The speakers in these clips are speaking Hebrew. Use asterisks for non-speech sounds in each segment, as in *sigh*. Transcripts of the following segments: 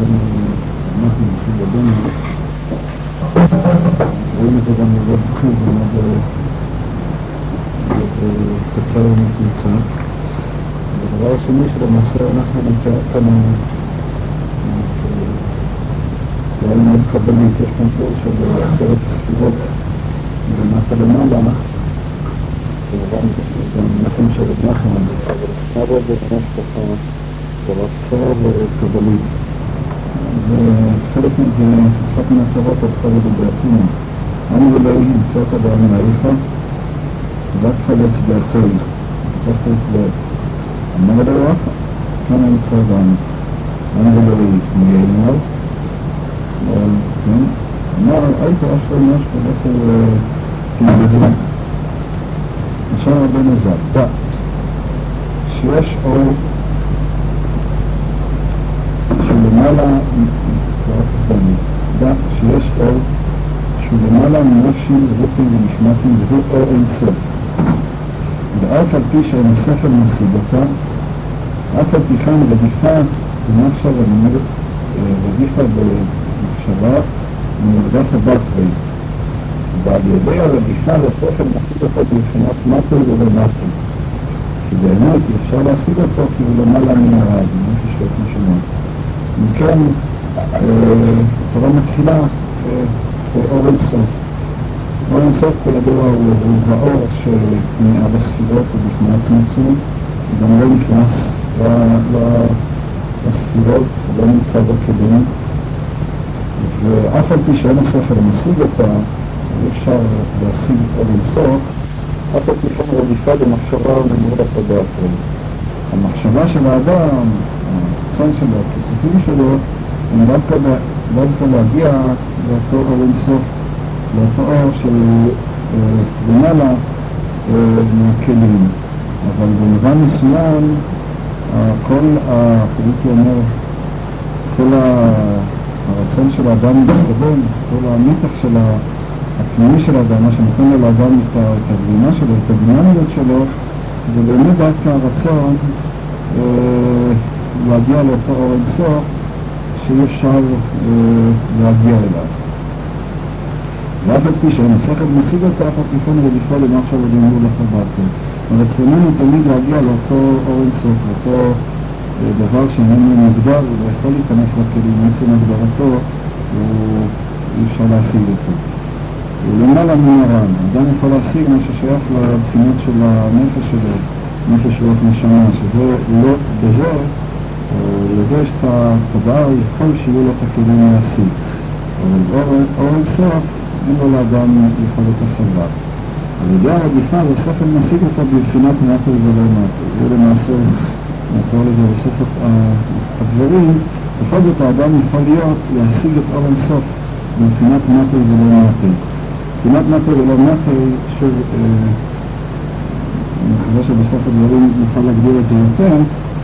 אנחנו נתחיל בדנו. רואים את זה גם בבית בחור, זה מאוד קצר ומתמצת. הדבר השני שלמעשה אנחנו נתאר כאן רעיון מאוד קבלית, יש כאן תיאור של עשרת הספירות למטה למעלה, כמובן זה מנחם של נחמן, אבל זה ממש ככה דבר קצר וקבלית. זה חלק מזה, אחת מהתורות עושה לגבי הפנים. אני ולא ימצא את אדם מעריכה, רק חלץ באתוי, רק חלץ בעת. אמר אלוהיך, כאן נמצא אדם. אני ולא יהיה כן? אמר, היית אשר משהו, לכו תלמדו. עכשיו עזר, דע שיש אור שהוא למעלה מנפשים ורוחים ונשמטים והוא אור אין סוף. ואף על פי שאין משיג אותה, אף על פי כן רדיפה בנפשה ונאמרת רדיפה במחשבה מרדף הבטרי. ועל ידי הרדיפה לשכל משיג אותו מבחינת מטר ולמטר. כי באמת אפשר להשיג אותו כי הוא למעלה מן הרב, ממה ששואלת נשמות. אם כן, התורה מתחילה באור אינסוף. אור אינסוף כידוע הוא האור שמארבע ספירות ובפני הצמצום, גם לא נכנס לספירות, לא נמצא בכלים, ואף על פי שאין השכל משיג אותה, אי אפשר להשיג את אור אינסוף, אף על פי כן רדיפה במחשבה וממורת הדעת. המחשבה של האדם, הרצון שלו, הכיסופים שלו, הם דווקא, דווקא להגיע לאותו אור אינסוף, לאותו אור של למעלה מהכלים. אבל במובן מסוים, כל, הייתי אומר, כל הרצון של האדם להתקדם, כל המתח של הפנימי של האדם, מה שנותן לו לאדם את הזרימה שלו, את הדינמיות שלו, זה באמת דווקא הרצון אה, להגיע לאותו אור אינסוף שאי אפשר אה, להגיע אליו. ואף על פי השכל משיג אותה, אף על פי כן רדיפה למחשב ודימור לחבטו. רצוננו תמיד להגיע לאותו אור אינסוף, לאותו אה, דבר שאיננו מוגדר, הוא יכול להיכנס לכלים, מעצם הגדרתו, אי אפשר להשיג אותו. למעלה מן הר"ן, אדם יכול להשיג מה ששייך לבחינות של הנפש שלו, נפש רוח נשמה, שזה לא, בזה, לזה יש את התודעה, יכול שיהיו לו את הכלים להשיג. אבל אור אינסוף, אין לו לאדם יכולת השגה. על ידי הרדיפה והשכל משיג אותה בבחינת מטר ולא מטר. זה למעשה, נחזור לזה בסוף הדברים, בכל זאת האדם יכול להיות להשיג את אור אינסוף בבחינת מטר ולא מטר. בבחינת מטר ולא מטר, שוב, אני מקווה שבסוף הדברים נוכל להגדיר את זה יותר,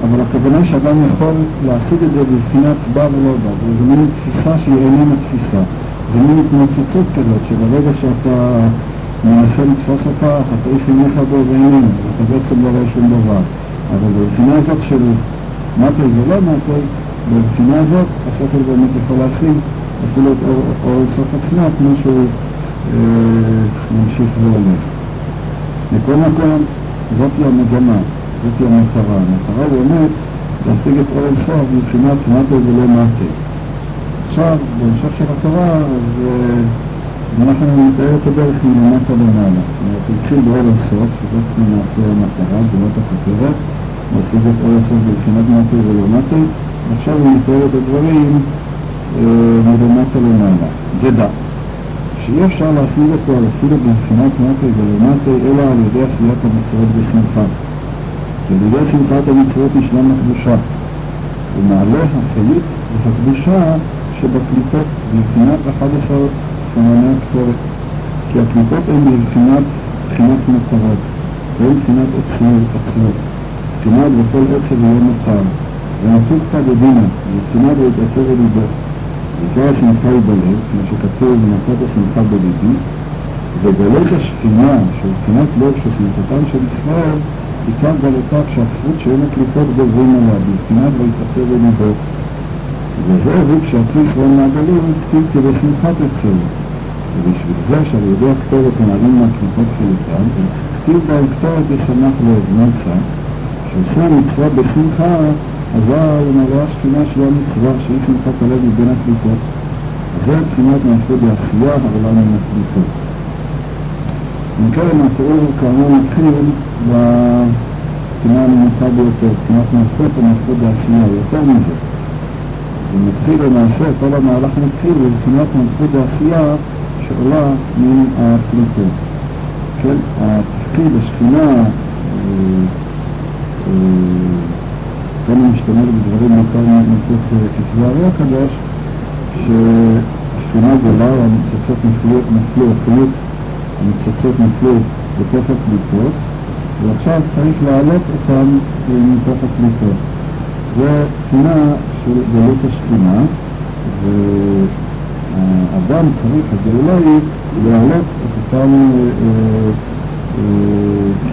אבל הכוונה שאדם יכול להשיג את זה בבחינת בא ולא בא. זה מין תפיסה שהיא איננה תפיסה. זה מין התנוצצות כזאת, שברגע שאתה מנסה לתפוס אותה, אתה תעיף עיניך בו ואיננו, אז אתה בעצם לא רואה שום דבר. אבל בבחינה הזאת של מטר ולא מטר, בבחינה הזאת השכל באמת יכול להשיג אפילו את אור אינסוף עצמו, כמו שהוא אה, ממשיך והולך. מכל מקום, זאת היא המגמה, זאת היא המטרה. המטרה באמת להשיג את אור אינסוף מבחינת מטר ולא מטר. עכשיו, בהמשך של התורה, אז אנחנו נתאר את הדרך מלמטה למעלה. זאת אומרת, התחיל באור אינסוף, שזאת למעשה המטרה, גבולות הכותרת, להשיג את אור אינסוף מבחינת מטר ולא מטר, ועכשיו הוא מתאר את הדברים uh, מלמטה למעלה. ודע, שאי אפשר להשיג אותו אפילו מבחינת מטר ולא מטר, אלא על ידי עשיית המצוות בשמחה. ידי שמחת המצוות נשלם הקדושה. ומעלה החיית והקדושה שבקליפות בבחינת 11 סמני הקטורת, כי הקליפות הן בבחינת בחינת מטרות, והן בחינת עצמות, עצמות, בחינת בכל עצב יהיה מותר, ונטוקתא בדינה, בבחינת להתעצב בליבו, ועיקר השמחה היא בלב, כמו שכתוב ונתת השמחה בליבי, וגלות השכינה, שהוא בחינת לב של שמחתם של ישראל, עיקר גלותה כשהצבות שאין הקליפות גוברים עליה, בבחינת ויתעצב בליבו. וזה הביא כשיצאו ישראל מהגלות, כתיב כדי שמחת יצאו. ובשביל זה שעל ידי הכתובת מנהלים מהקליפות חילותם, כתיב בהם כתובת ישמח לאבנצה, שעושה המצווה בשמחה, אזי ומראה השכינה של המצווה, שהיא שמחת הלב מבין הקליפות. זה מבחינת מלכות העשייה, אבל לא מן הקליפות. כן, התיאור כאמור מתחיל בבחינה הנמוכה ביותר, מבחינת מלכות ומלכות העשייה, יותר מזה. זה מתחיל למעשה, כל המהלך מתחיל בבחינת מלכות העשייה שעולה מן הקליפות. כן, התפקיד, השכינה, כאן אני משתמש בדברים מתוך כתבי הרי הקדוש, שהשכינה גולה, הניצוצות נפלו, החיות הניצוצות נפלו בתוך הקליפות, ועכשיו צריך להעלות אותם מתוך הקליפות. זה תקינה של גלות השכינה, והאדם צריך, הגאולה היא להעלות את אותן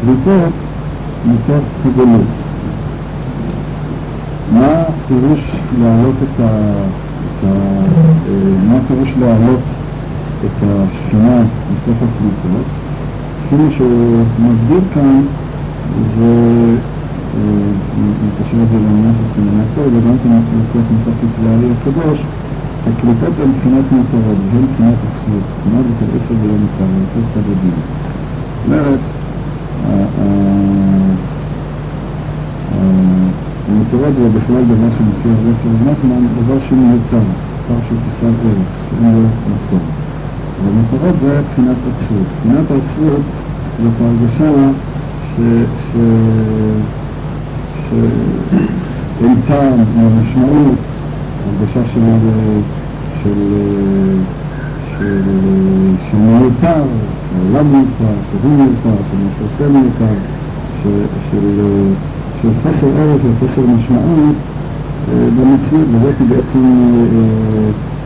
קליפות מתוך הגלות. מה הפירוש להעלות את ה... מה הפירוש להעלות את השכינה מתוך הקליפות? אפילו שהוא מגדיר כאן זה, מקשר את זה לעניין של סימני הכל, וגם כן לקרוא מתוך כתבי הקדוש, הקליפות הן מבחינת מותרות, והן מבחינת עצמות, מבחינת את העצב ולא מותר, ולתת חדדים. זאת אומרת, המותרות זה בכלל דבר שמופיע בעצם נחמן, דבר שהוא מיותר, דבר שהוא חסר ערך, שאין לו מקום. אבל מותרות זה מבחינת עצמות. מבחינת העצמות זאת הרגשה שאין טעם, משמעות, הרגשה של, של, של, של מיותר, שהעולם מיותר, שהוא מיותר, שמה שעושה מיותר, של, חסר ערך וחסר משמעות במציאות, וזאת בעצם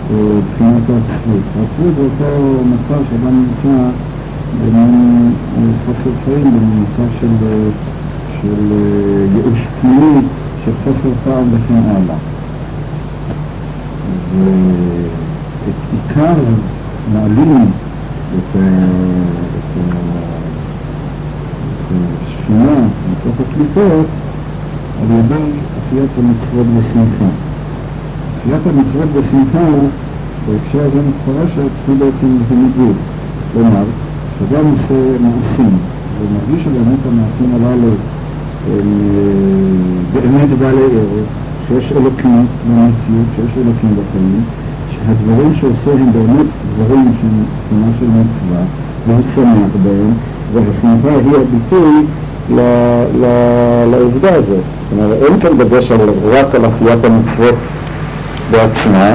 בחינת העצבות. העצבות זה אותו מצב שאדם נמצא במין חוסר חיים, במצב של, של ייאוש פנימי, של חוסר טעם וכן הלאה. ואת עיקר מעלים את השכינה מתוך הקליפות על ידי עשיית המצוות בשמחה. עשיית המצוות בשמחה בהקשר הזה מפורשת היא בעצם בניגוד. כלומר, כשאדם עושה מעשים ומרגיש שבאמת המעשים הללו הם באמת בעלי ערך, שיש אלוקים במציאות, שיש אלוקים בחיים, שהדברים שעושה הם באמת דברים שהם תמונה של מצווה, והוא שמח בהם, והשמחה היא הביטוי לעובדה הזאת. זאת אומרת, אין כאן דגש רק על עשיית המצוות בעצמה,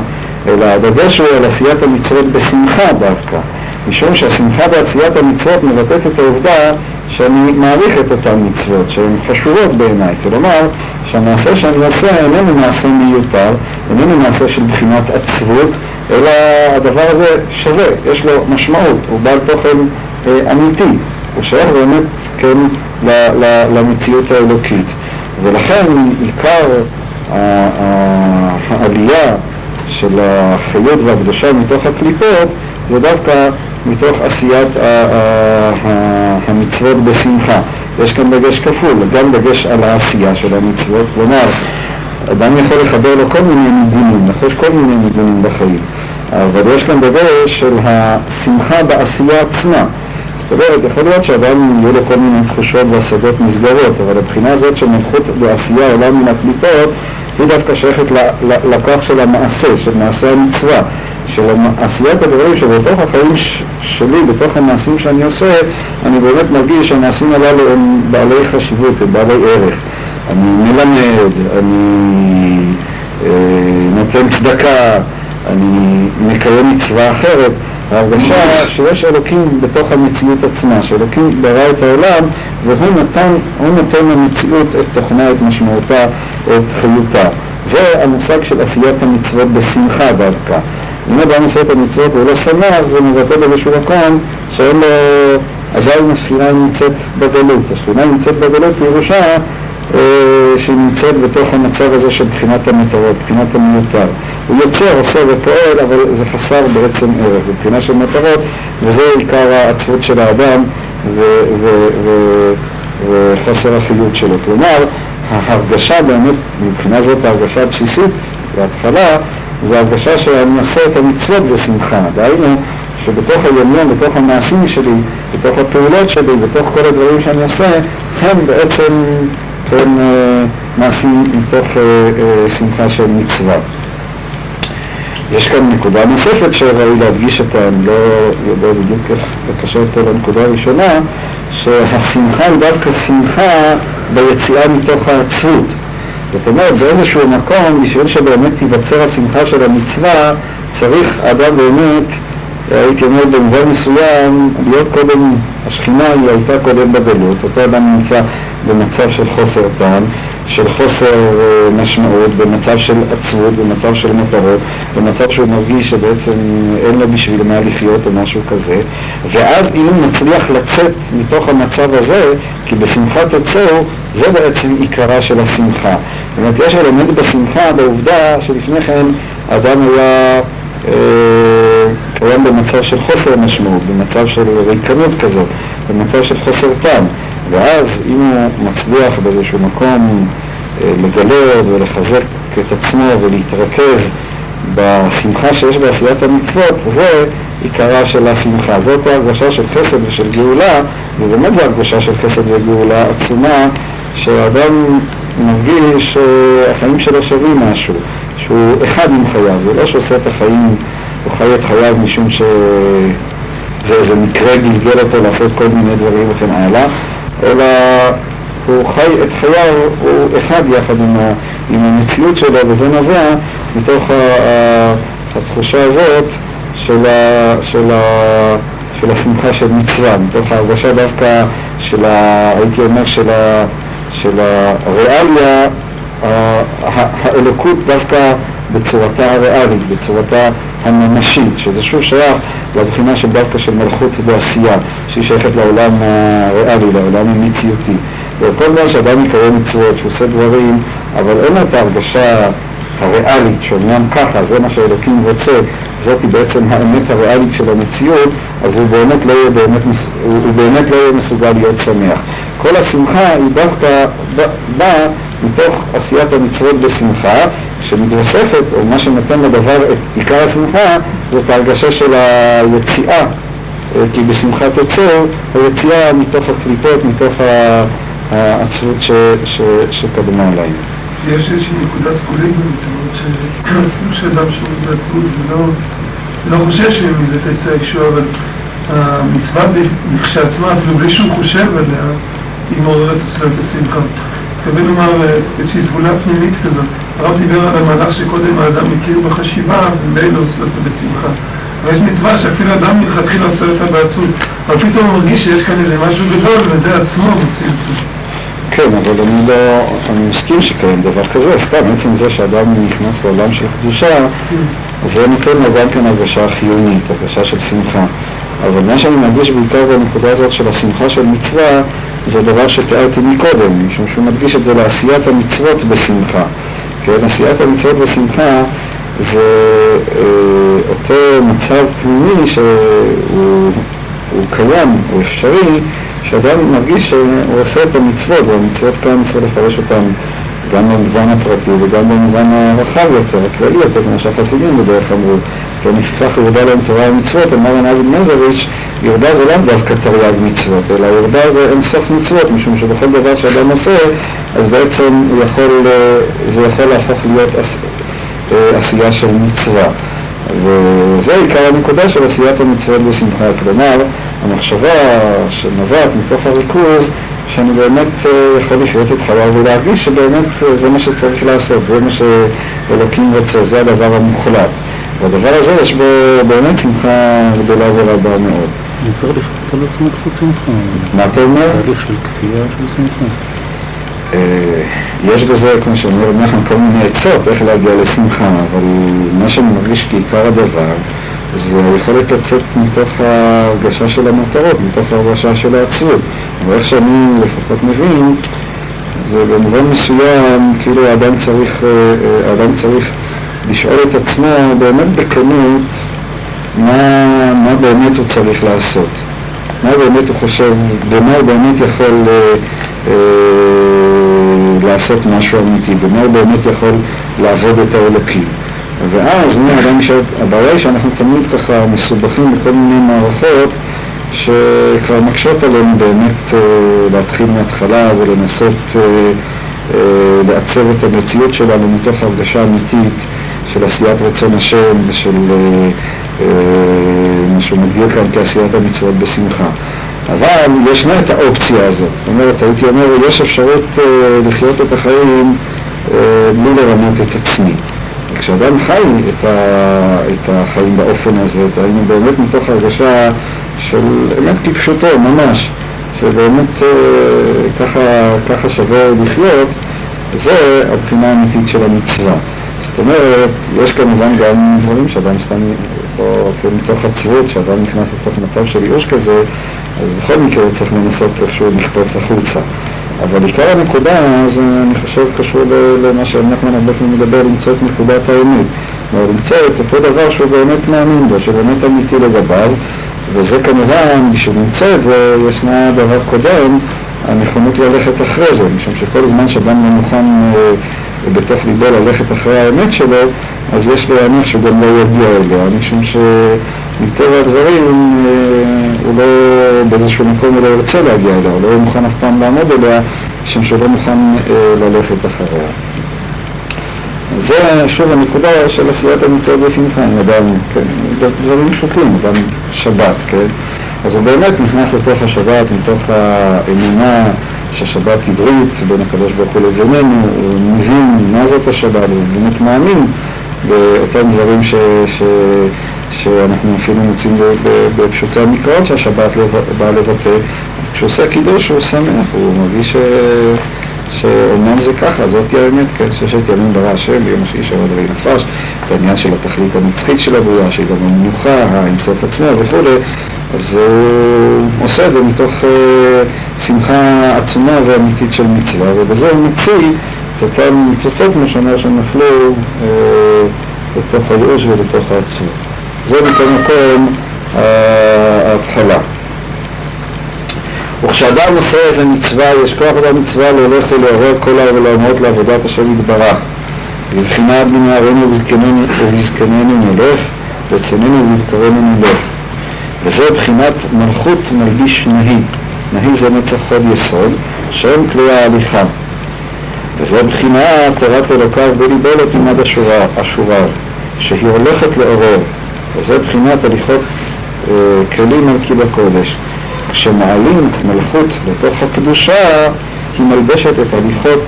אלא הדגש הוא על עשיית המצוות בשמחה דווקא. משום שהשמחה בעשיית המצוות מבטאת את העובדה שאני מעריך את אותן מצוות, שהן חשובות בעיניי. כלומר, שהמעשה שאני עושה איננו מעשה מיותר, איננו מעשה של בחינת עצבות, אלא הדבר הזה שווה, יש לו משמעות, הוא בעל תוכן אה, אמיתי, הוא שייך באמת, כן, ל, ל, למציאות האלוקית. ולכן עיקר העלייה של החיות והקדושה מתוך הקליפות זה דווקא מתוך עשיית המצוות בשמחה. יש כאן דגש כפול, גם דגש על העשייה של המצוות, כלומר, אדם יכול לחבר לו כל מיני ניגונים, לחוש כל מיני ניגונים בחיים, אבל יש כאן דגש של השמחה בעשייה עצמה. זאת אומרת, יכול להיות שאדם יהיו לו כל מיני תחושות והשגות נסגרות, אבל הבחינה הזאת של מלכות בעשייה עולה מן הקליפות היא דווקא שייכת לכוח של המעשה, של מעשה המצווה. של עשיית הדברים שבתוך החיים שלי, בתוך המעשים שאני עושה, אני באמת מרגיש שהמעשים הללו הם בעלי חשיבות, הם בעלי ערך. אני מלמד, אני אה, נותן צדקה, אני מקיים מצווה אחרת. ההרגשה שיש אלוקים בתוך המציאות עצמה, שאלוקים ברא את העולם והוא נתן, נותן למציאות את תוכנה, את משמעותה, את חיותה. זה המושג של עשיית המצוות בשמחה דווקא. אם אדם עושה את המצוות והוא לא שמח, זה מבטא באיזשהו מקום שאין לו... עדיין השכינה נמצאת בגלות. השכינה נמצאת בגלות פירושה אה, שהיא נמצאת בתוך המצב הזה של בחינת המטרות, בחינת המיותר. הוא יוצר, עושה ופועל, אבל זה חסר בעצם ערך, זה מבחינה של מטרות, וזה עיקר העצבות של האדם וחוסר החיות שלו. כלומר, ההרגשה באמת, מבחינה זאת ההרגשה הבסיסית, בהתחלה, זה הרגשה שאני עושה את המצוות בשמחה. דהיינו, שבתוך היומיום, בתוך המעשים שלי, בתוך הפעולות שלי, בתוך כל הדברים שאני עושה, הם בעצם אה, מעשים מתוך אה, אה, שמחה של מצווה. יש כאן נקודה נוספת שראוי להדגיש אותה, אני לא יודע בדיוק איך לקשר אותה לנקודה הראשונה, שהשמחה היא דווקא שמחה ביציאה מתוך העצבות. זאת אומרת, באיזשהו מקום, בשביל שבאמת תיווצר השמחה של המצווה, צריך אדם באמת הייתי אומר במובן מסוים, להיות קודם, השכינה היא הייתה קודם בגלות, אותו אדם נמצא במצב של חוסר טעם, של חוסר אה, משמעות, במצב של עצבות, במצב של מטרות, במצב שהוא מרגיש שבעצם אין לו בשביל מה לחיות או משהו כזה, ואז אם הוא מצליח לצאת מתוך המצב הזה, כי בשמחה תצאו, זה בעצם עיקרה של השמחה. זאת אומרת, יש אלמנט בשמחה בעובדה שלפני כן אדם היה... אה, קיים במצב של חוסר משמעות, במצב של ריקנות כזאת, במצב של חוסר טעם. ואז אם הוא מצליח באיזשהו מקום אה, לגלות ולחזק את עצמו ולהתרכז בשמחה שיש בעשיית המצוות, זה עיקרה של השמחה. זאת ההרגשה של חסד ושל גאולה, ובאמת זו הרגשה של חסד וגאולה עצומה, שאדם מרגיש שהחיים שלו שווים משהו, שהוא אחד עם חייו, זה לא שעושה את החיים הוא חי את חייו משום שזה איזה מקרה גלגל אותו לעשות כל מיני דברים וכן הלאה, אלא הוא חי את חייו, הוא אחד יחד עם, ה, עם המציאות שלו, וזה נובע מתוך ה, ה, התחושה הזאת של, ה, של, ה, של השמחה של מצווה, מתוך ההרגשה דווקא של, ה, הייתי אומר, של, ה, של הריאליה, האלוקות דווקא בצורתה הריאלית, בצורתה הממשית, שזה שוב שייך לבחינה של דווקא של מלכות ועשייה, שהיא שייכת לעולם הריאלי, לעולם המציאותי. וכל דבר שאדם יקיים מצוות, שהוא עושה דברים, אבל אין לו את ההרגשה הריאלית, שאומנם ככה, זה מה שאלוקים רוצה, זאת היא בעצם האמת הריאלית של המציאות, אז הוא באמת לא יהיה, באמת, הוא באמת לא יהיה מסוגל להיות שמח. כל השמחה היא דווקא באה מתוך עשיית המצוות בשמחה, שמתווספת, או מה שנותן לדבר את עיקר השמחה, זאת ההרגשה של היציאה, כי בשמחה תצא, היציאה מתוך הקליפות, מתוך העצבות שקדמה להם. יש איזושהי נקודה סגולית במצוות, *clears throat* שאדם שומע בעצמות ולא לא חושש מזה תצא הישוע, אבל המצווה כשעצמה, אפילו בלי שהוא חושב עליה, היא מעוררת אצלו את השמחה. מתכוון לומר איזושהי סגולה פנימית כזאת. הרב דיבר על המהלך שקודם האדם מכיר בחשיבה, ומילא עושה אותה בשמחה. אבל יש מצווה שאפילו אדם מלכתחילה עושה אותה בעצות, אבל פתאום הוא מרגיש שיש כאן איזה משהו גדול, וזה עצמו מוציא אותו. כן, אבל אני לא, אני מסכים שקיים דבר כזה, סתם עצם זה שאדם נכנס לעולם של קדושה, זה נותן לו גם כן הרגשה חיונית, הרגשה של שמחה. אבל מה שאני מרגיש בעיקר בנקודה הזאת של השמחה של מצווה, זה דבר שתיארתי מקודם, משום שהוא מדגיש את זה לעשיית המצוות בשמחה. כן, עשיית המצוות בשמחה זה אה, אותו מצב פנימי שהוא קיים, הוא אפשרי, שאדם מרגיש שהוא עושה את המצוות, והמצוות כאן צריך לפרש אותן גם במובן הפרטי וגם במובן הרחב יותר, הכללי יותר, כמו שהחסידים בדרך אמרו, ולפיכך ירדה להם תורה ומצוות, אמר הנביא מזריץ', ירדה זה לא דווקא תרי"ג מצוות, אלא ירדה זה אין סוף מצוות, משום שבכל דבר שאדם עושה, אז בעצם יכול, זה יכול להפוך להיות עש, אה, עשייה של מצווה. וזה עיקר הנקודה של עשיית המצוות בשמחה, כלומר, המחשבה שנובעת מתוך הריכוז שאני באמת אה, יכול לחיות את חייו ולהרגיש שבאמת אה, זה מה שצריך לעשות, זה מה שאלוקים רוצה, זה הדבר המוחלט. והדבר הזה יש בו באמת שמחה גדולה ורבה מאוד. אני צריך לכפות על עצמו קצת שמחה. מה אתה אומר? תהליך של כפייה של שמחה. אה, יש בזה, כמו שאומר נחמן, כל מיני עצות איך להגיע לשמחה, אבל מה שאני מרגיש כעיקר הדבר זה היכולת לצאת מתוך ההרגשה של המטרות, מתוך ההרגשה של העצבות. אבל איך שאני לפחות מבין, זה במובן מסוים, כאילו האדם צריך, אה, האדם צריך לשאול את עצמו באמת בכנות מה, מה באמת הוא צריך לעשות, מה באמת הוא חושב, במה הוא באמת יכול אה, אה, לעשות משהו אמיתי, במה הוא באמת יכול לעבוד את האלוקים. ואז מי אדם שואל, הבעיה היא שאנחנו תמיד ככה מסובכים בכל מיני מערכות שכבר מקשות עלינו באמת אה, להתחיל מההתחלה ולנסות אה, אה, לעצב את המציאות שלנו מתוך הרגשה אמיתית של עשיית רצון השם ושל מה שהוא מגדיר כאן כעשיית המצוות בשמחה. אבל ישנה את האופציה הזאת, זאת אומרת, הייתי אומר, יש אפשרות לחיות את החיים בלי לרמות את עצמי. כשאדם חי את, ה, את החיים באופן הזה, דהיינו באמת מתוך הרגשה של אמת כפשוטו, ממש, שבאמת אה, ככה, ככה שווה לחיות, זה הבחינה האמיתית של המצווה. זאת אומרת, יש כמובן גם דברים שאדם סתם, או מתוך עצבות, שאדם נכנס לתוך מצב של ייאוש כזה, אז בכל מקרה צריך לנסות איכשהו לקפוץ החוצה. אבל עיקר הנקודה זה אני חושב קשור למה שנחמן הרבה פעמים מדבר, למצוא את נקודת האמת. כלומר, למצוא את אותו דבר שהוא באמת מאמין בו, שבאמת אמיתי לגביו, וזה כמובן, בשביל למצוא את זה, ישנה דבר קודם, הנכונות ללכת אחרי זה, משום שכל זמן שאדם לא מוכן אה, בתוך ליבו ללכת אחרי האמת שלו, אז יש להניח שהוא גם לא יגיע אליה, משום שמטבע הדברים אה, הוא לא, באיזשהו מקום הוא לא ירצה להגיע אליה, הוא לא מוכן אף פעם לעמוד אליה, משום שהוא לא מוכן אה, ללכת אחריה. זה שוב הנקודה של עשיית המצוות בשמחה, אם אדם, כן, דברים פשוטים, אדם שבת, כן? אז הוא באמת נכנס לתוך השבת מתוך האמונה שהשבת היא ברית בין הקדוש ברוך הוא לבינינו, הוא מבין מה זאת השבת, הוא באמת מאמין באותם דברים ש, ש, שאנחנו אפילו מוצאים בפשוטי המקראות שהשבת באה לבטא. אז כשהוא עושה קידוש הוא שמח, הוא מרגיש ש... שאומנם זה ככה, זאת היא האמת, כן, ששת ימים ברא השם, ביום השני שבע דבי נפש, את העניין של התכלית הנצחית של הבריאה, שהיא גם המנוחה, האינסוף עצמו וכולי, אז הוא עושה את זה מתוך uh, שמחה עצומה ואמיתית של מצווה, ובזה הוא מוציא את אותן כמו שאומר, שנפלו uh, לתוך הייאוש ולתוך העצמות. זה מכל מקום ההתחלה. וכשאדם עושה איזה מצווה, יש כוח אדם מצווה להולך ולעורר כל העולמות לעבודת השם יתברך. בבחינה בנערנו ובזקננו נלך, רצוננו ובבקרנו נלך. וזה בחינת מלכות מלביש נהי. נהי זה נצח חוד יסוד, שם כלי ההליכה. וזה בחינה תורת אלוקיו בליבולת עמד השורר, שהיא הולכת לעורר. וזה בחינת הליכות אה, כלים על קיב הקודש. כשמעלים מלכות לתוך הקדושה, היא מלבשת את הליכות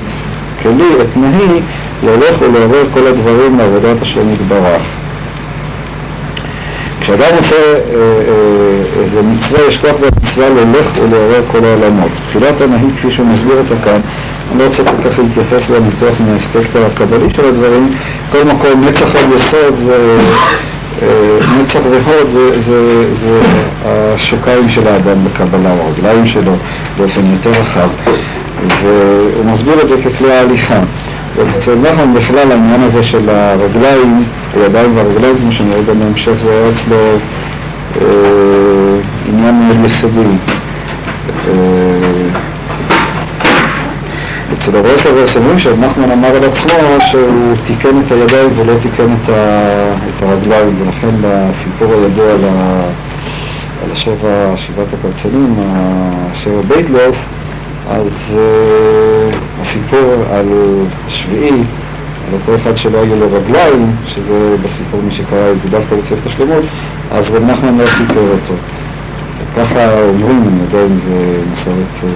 כלי, את נהי, להולך ולעורר כל הדברים לעבודת השם יתברך. כשאדם עושה אה, אה, איזה מצווה, יש כוח במצווה להולך ולעורר כל העולמות. תחילת הנהי, כפי שהוא מסביר אותה כאן, אני לא רוצה כל כך להתייחס לניתוח מהאספקט הקבלי של הדברים, כל מקום נצח על יסוד זה אה, נצח והוד זה, זה, זה השוקיים של האדם בקבלה, או הרגליים שלו באופן יותר רחב, והוא מסביר את זה ככלי ההליכה. ואצל נחמן בכלל העניין הזה של הרגליים, הידיים והרגליים, כמו שנראה גם בהמשך, זה היה אצלו אה, עניין מאוד יסודי. אה, אצל הרוסלברס אומרים שנחמן אמר על עצמו שהוא תיקן את הידיים ולא תיקן את, ה, את הרגליים, ולכן בסיפור הידוע על, על השבע, שבעת הקרצנים, השבע בייטלוף, אז uh, הסיפור על שביעי, על אותו אחד שלא היו לו רגליים, שזה בסיפור מי שקרא את זה דווקא בצוות השלמות, אז רב נחמן לא סיפר אותו. ככה אומרים, אני יודע אם זה מסורת,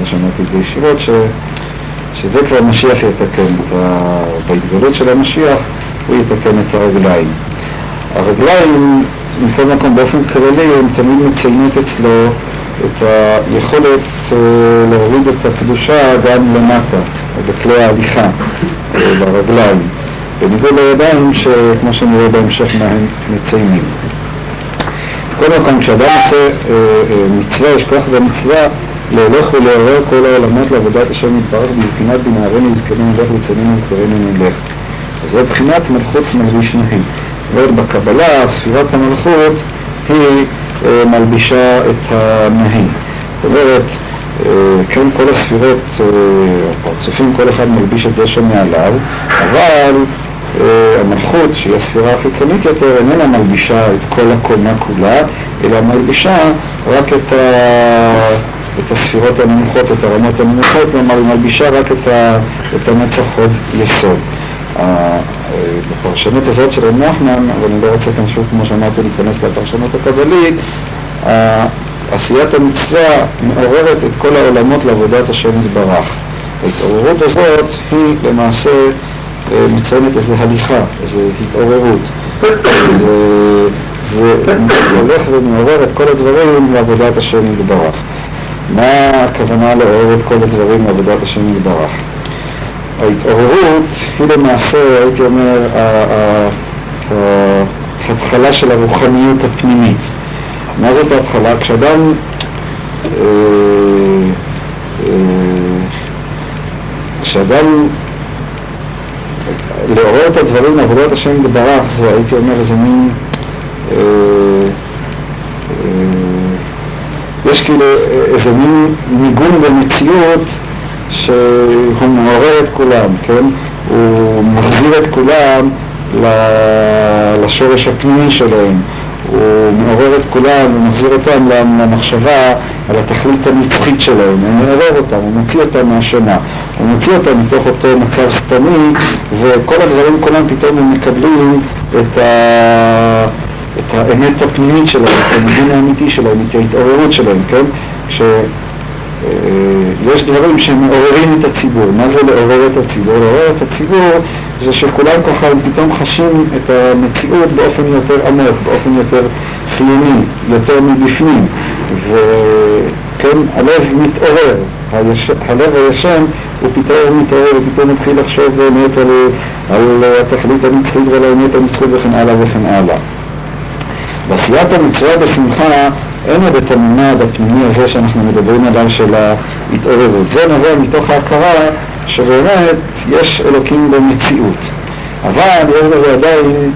לא שמעתי את זה ישירות, ש... שזה כבר משיח יתקן, את ה... בהתגלות של המשיח הוא יתקן את הרגליים. הרגליים, מכל מקום באופן כללי, הן תמיד מציינות אצלו את היכולת uh, להוריד את הקדושה גם למטה, בכלי ההליכה, ברגליים, בניגוד לידיים שכמו שנראה בהמשך מה הם מציינים. בכל מקום, כשאדם עושה uh, מצווה, יש כוח במצווה להולך ולעורר כל העולמות לעבודת השם יתברך בבחינת בנערנו יזכרנו נלך וצאנינו וקראנו נלך. זו בחינת מלכות מלביש נהי. ועוד בקבלה, ספירת המלכות היא אה, מלבישה את הנהי. זאת אומרת, אה, כן, כל הספירות, אה, הפרצופים, כל אחד מלביש את זה שמעליו, אבל המלכות, שהיא הספירה החיצונית יותר, איננה מלבישה את כל הקומה כולה, אלא מלבישה רק את, ה... את הספירות הנמוכות, את הרמות הנמוכות, כלומר היא מלבישה רק את, ה... את הנצח יסוד. בפרשנות הזאת של רב נחמן, אבל אני לא רוצה כאן שוב, כמו שאמרתי, להיכנס לפרשנות הקבלית, עשיית המצווה מעוררת את כל העולמות לעבודת השם יתברך. ההתעוררות הזאת היא למעשה אה, מציינת איזו הליכה, איזו התעוררות. זה, זה הולך ומעורר את כל הדברים לעבודת השם יתברך. מה הכוונה לעורר את כל הדברים לעבודת השם יתברך? ההתעוררות היא למעשה, הייתי אומר, ההתחלה של הרוחניות הפנימית. מה זאת ההתחלה? כשאדם אה, אה, כשאדם לעורר את הדברים לעבודת השם יתברך זה הייתי אומר איזה מין אה, יש כאילו איזה מין ניגון במציאות שהוא מעורר את כולם, כן? הוא מחזיר את כולם לשורש הפנימי שלהם. הוא מעורר את כולם ומחזיר אותם למחשבה על התכלית הנצחית שלהם, הוא מעורר אותם, הוא מוציא אותם מהשינה, הוא מוציא אותם מתוך אותו מצב סתמי וכל הדברים כולם פתאום הם מקבלים את, ה... את האמת הפנימית שלהם, את המדין האמיתי שלהם, את ההתעוררות שלהם, כן? כש... אה, יש דברים שמעוררים את הציבור. מה זה לעורר את הציבור? לעורר את הציבור זה שכולם ככה פתאום חשים את המציאות באופן יותר עמוק, באופן יותר חיוני, יותר מבפנים. וכן, הלב מתעורר. הלב הישן הוא פתאום מתעורר ופתאום מתחיל לחשוב באמת על, על התכלית הנצחית ועל האמת הנצחית וכן הלאה וכן הלאה. בעשיית המצווה בשמחה אין עוד את הממד הפנימי הזה שאנחנו מדברים עליו של ההתעוררות. זה נובע מתוך ההכרה שבאמת יש אלוקים במציאות. אבל יש בזה עדיין,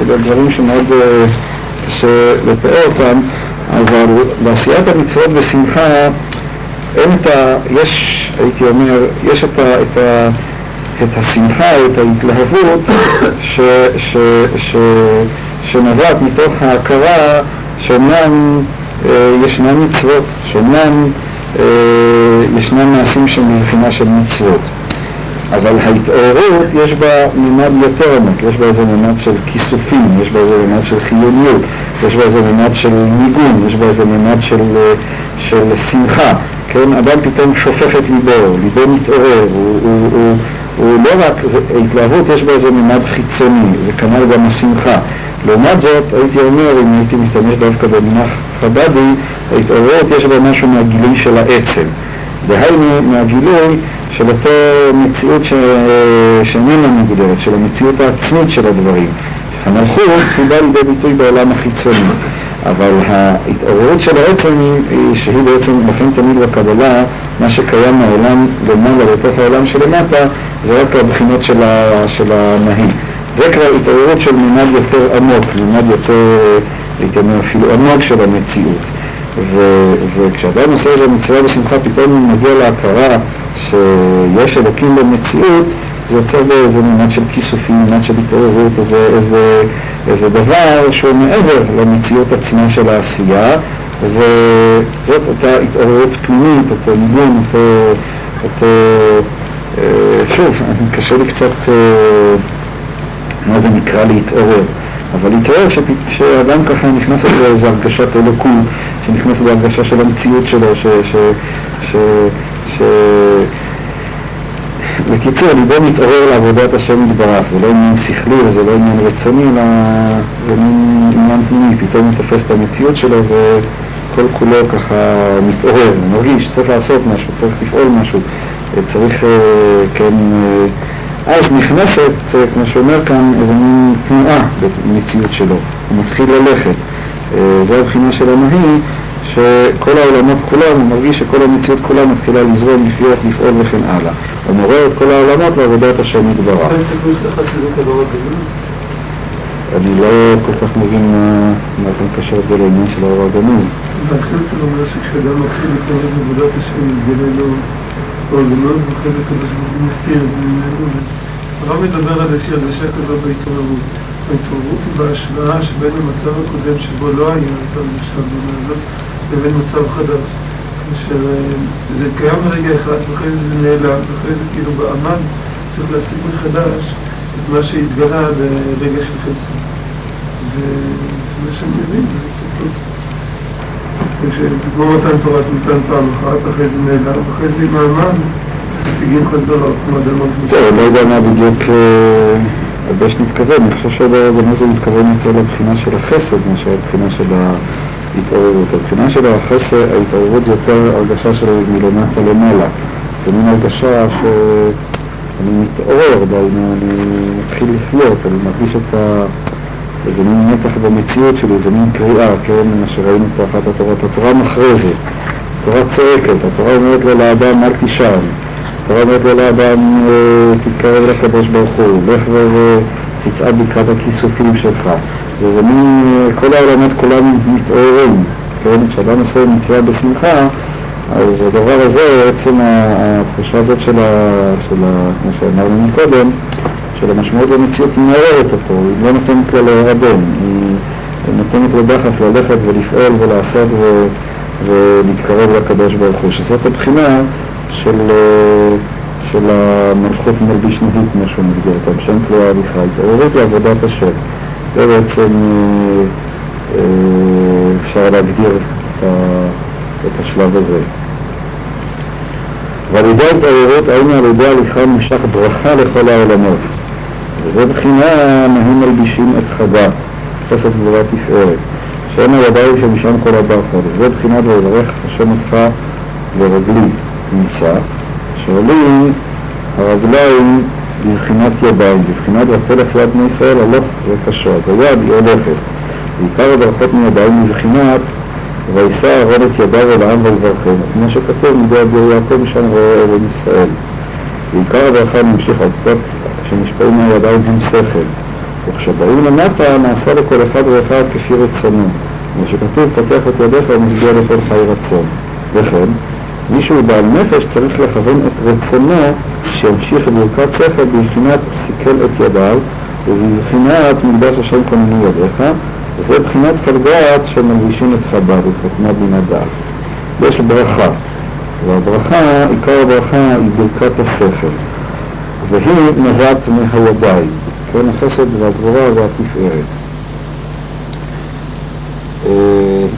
אלה דברים שמאוד uh, קשה לתאר אותם, אבל בעשיית המצוות בשמחה אין את ה... יש, הייתי אומר, יש את, ה, את, ה, את השמחה, את ההתלהבות ש, ש, ש, שנובעת מתוך ההכרה שאומנם אה, ישנן מצוות, שאומנם אה, ישנם מעשים שהם מבחינה של מצוות. אבל ההתעוררות יש בה מימד יותר עמוק, יש בה איזה מימד של כיסופים, יש בה איזה מימד של חיוניות, יש בה איזה מימד של ניגון, יש בה איזה מימד של, אה, של שמחה, כן? אדם פתאום שופך את ליבו, ליבו מתעורר, הוא, הוא, הוא, הוא לא רק, זה, התלהבות יש בה איזה מימד חיצוני, וכנ"ל גם השמחה. לעומת זאת, הייתי אומר, אם הייתי משתמש דווקא במונח חב"די, ההתעוררות יש בה משהו מהגילוי של העצם. דהיינו, מהגילוי של אותו מציאות ש... שאיננה מגודרת, של המציאות העצמית של הדברים. המלכות היא באה לידי ביטוי בעולם החיצוני, אבל ההתעוררות של העצם היא שהיא בעצם, לכן תמיד בקבלה, מה שקיים מהעולם למעלה לתוך העולם שלמטה, זה רק הבחינות של, ה... של הנהי. זה כבר התעוררות של מימד יותר עמוק, מימד יותר, הייתי אומר אפילו עמוק של המציאות. ו- וכשאדם עושה איזה מצווה בשמחה, פתאום הוא מגיע להכרה שיש אלוקים במציאות, זה יוצר באיזה מימד של כיסופים, מימד של התעוררות, איזה, איזה, איזה דבר שהוא מעבר למציאות עצמה של העשייה, וזאת אותה התעוררות פנימית, אותו ניגון, אותו, אותו אה, שוב, *laughs* קשה לי קצת אה, מה זה נקרא להתעורר. אבל להתעורר שאדם ככה נכנס לאיזו הרגשת אלוקות, שנכנס להרגשה של המציאות שלו, ש... ש, ש, ש בקיצור, ליבו מתעורר לעבודת השם יתברך, זה לא עניין שכלי וזה לא עניין רצוני, אלא זה מין עניין פנימי, פתאום הוא תופס את המציאות שלו וכל כולו ככה מתעורר, מרגיש שצריך לעשות משהו, צריך לפעול משהו, צריך, אה, כן, אה, אז נכנסת, אה, כמו שאומר כאן, איזו מין תנועה במציאות שלו, הוא מתחיל ללכת. אה, זו הבחינה של הנהי, שכל העולמות כולם, הוא מרגיש שכל המציאות כולה מתחילה לזרום, לחיות, לפעול וכן הלאה. ומורה את כל העולמות לעבודת השם יתברך. אני לא כל כך מבין מה אתה מקשר את זה לעניין של האור הגנוז. והחלק שלו אומר שכשאדם מתחיל לקרוא את עבודת השם, מתגלה לו אור גנוז, ואחרי זה כזה שהוא מסתיר את זה ממנו. הרב מדבר על איזושהי הרגשה כזאת בהתעוררות. ההתעוררות היא בהשוואה שבין המצב הקודם שבו לא היה את הרגשה הגדולה הזאת, לבין מצב חדש. כאשר זה קיים ברגע אחד, ואחרי זה זה נעלם, ואחרי זה כאילו בעמד צריך להשיג מחדש את מה שהתגלה ברגע של חצי. ומה שאני מבין זה הסתכלות. כמו מתן תורת מתן פעם אחת, אחרי זה נעלם, אחרי זה מעמד, משיגים חזרות, כמו אדמות. טוב, אני לא יודע מה בדיוק הבש מתכוון, אני חושב שבמה זה מתכוון יותר לבחינה של החסד מאשר לבחינה של ההתעוררות. הבחינה של החסד, ההתעוררות זה יותר הרגשה של מלמטה למעלה. זה מין הרגשה ש... אני מתעורר אני מתחיל לחיות, אני מרגיש את ה... איזה מין מתח במציאות שלי, איזה מין קריאה, כן, מה שראינו פה אחת התורות. התורה מכרזת, התורה צועקת, התורה אומרת לו לאדם אל תישן, התורה אומרת לו לאדם תתקרב לקדוש ברוך הוא, לך ותצעד לקראת הכיסופים שלך. וזה מין, כל העולמות כולם מתעוררים, כן, כשאדם עושה מצווה בשמחה אז הדבר הזה, עצם התחושה הזאת של, ה, של ה, כמו שאמרנו מקודם, של המשמעות במציאות היא מעוררת אותו, היא לא נותנת לו להירדם, היא נותנת לו דחף ללכת ולפעול ולעשות ו, ולהתקרב לקדוש ברוך הוא, שזאת הבחינה של, של המלכות מלביש נביא, כמו שהוא מגדיר אותה, בשם כלי ההליכה, התעוררות לעבודת השם. זה בעצם אפשר להגדיר את, את השלב הזה. ועל ידי התעוררות היינו על ידי הליכה נמשך ברכה לכל העולמות. וזה בחינה מהם מלבישים את חדה, חסד גבורה תפארת, שאין הידיים שמשם כל הברכה, וזה בחינת ויברך השם אותך לרגלי נמצא, שעולים הרגליים בבחינת ידיים, בבחינת ותלך יד בני ישראל הלוך וקשו, אז היד היא הולכת, ועיקר הברכות מידיים מבחינת וישא אהרון את ידיו אל העם ויברכם, כמו שכתוב מידי אביר יעקב משם רואה אבן ישראל. ועיקר הברכה נמשיך על קצת שנשפעים מהידיים הם שכל. וכשבאים למטה נעשה לכל אחד ואחד כפי רצונו. כמו שכתוב פותח את ידיך ומשביע לכל חי רצון. וכן, מי שהוא בעל נפש צריך לכוון את רצונו שימשיך ברכת שכל בבחינת סיכל את ידיו ובבחינת מקדש השם כוננו ידיך וזה בחינת פלגת שמלבישים את חב"ד, את בין הדעת. יש ברכה, והברכה, עיקר הברכה היא ברכת השכל, והיא נובעת מהידיים, כן, החסד והגבורה והתפארת.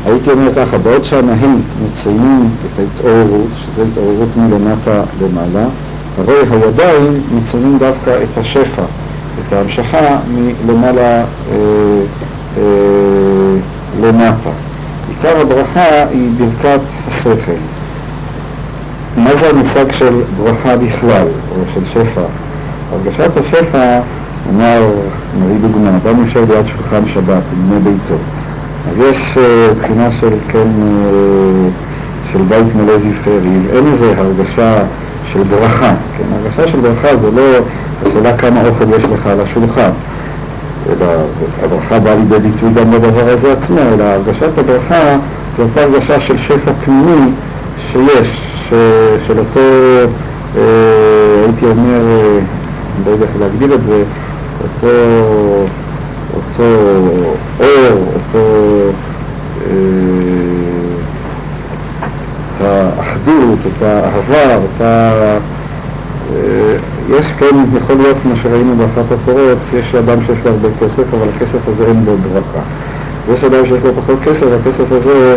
הייתי אומר ככה, בעוד שהנהים מציינים את ההתעוררות, שזו התעוררות מלמטה למעלה, הרי הידיים מציינים דווקא את השפע, את ההמשכה מלמעלה אה, אה, למטה. עיקר הברכה היא ברכת השכל. מה זה המושג של ברכה בכלל, או של שפע? הרגשת השפע, אמר, נביא דוגמא, אדם יושב ליד שולחן שבת בני ביתו. אז יש uh, בחינה של, כן, uh, של בית מלא זבחי ריב, אין איזה הרגשה של ברכה, כן, הרגשה של ברכה זה לא השאלה כמה אוכל יש לך על השולחן, אלא הברכה באה לידי ביטוי גם בדבר הזה עצמו, אלא הרגשת הברכה זו אותה הרגשה של שפע פנימי שיש, ש, של אותו, אה, הייתי אומר, אה, אני לא יודע איך להגדיר את זה, אותו, אותו אור, אותו, אה, האחדות, את האהבה, את ה... אה, יש כן, יכול להיות, כמו שראינו באחת התורות, יש אדם שיש לו הרבה כסף, אבל הכסף הזה אין בו ברכה. ויש אדם שיש לו פחות כסף, והכסף הזה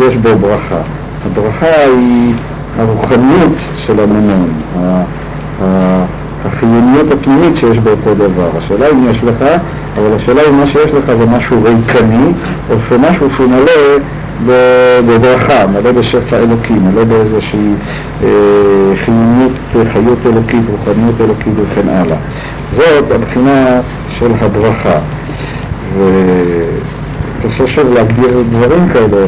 יש בו ברכה. הברכה היא הרוחניות של הממון, החיוניות הפנימית שיש באותו דבר. השאלה אם יש לך, אבל השאלה אם מה שיש לך זה משהו ריקני, או שמשהו שהוא מלא בברכה, מלא בשפע אלוקי, מלא באיזושהי אה, חיוניות, חיות אלוקית, רוחניות אלוקית וכן הלאה. זאת הבחינה של הברכה. וקשה שוב להגדיר דברים כאלה.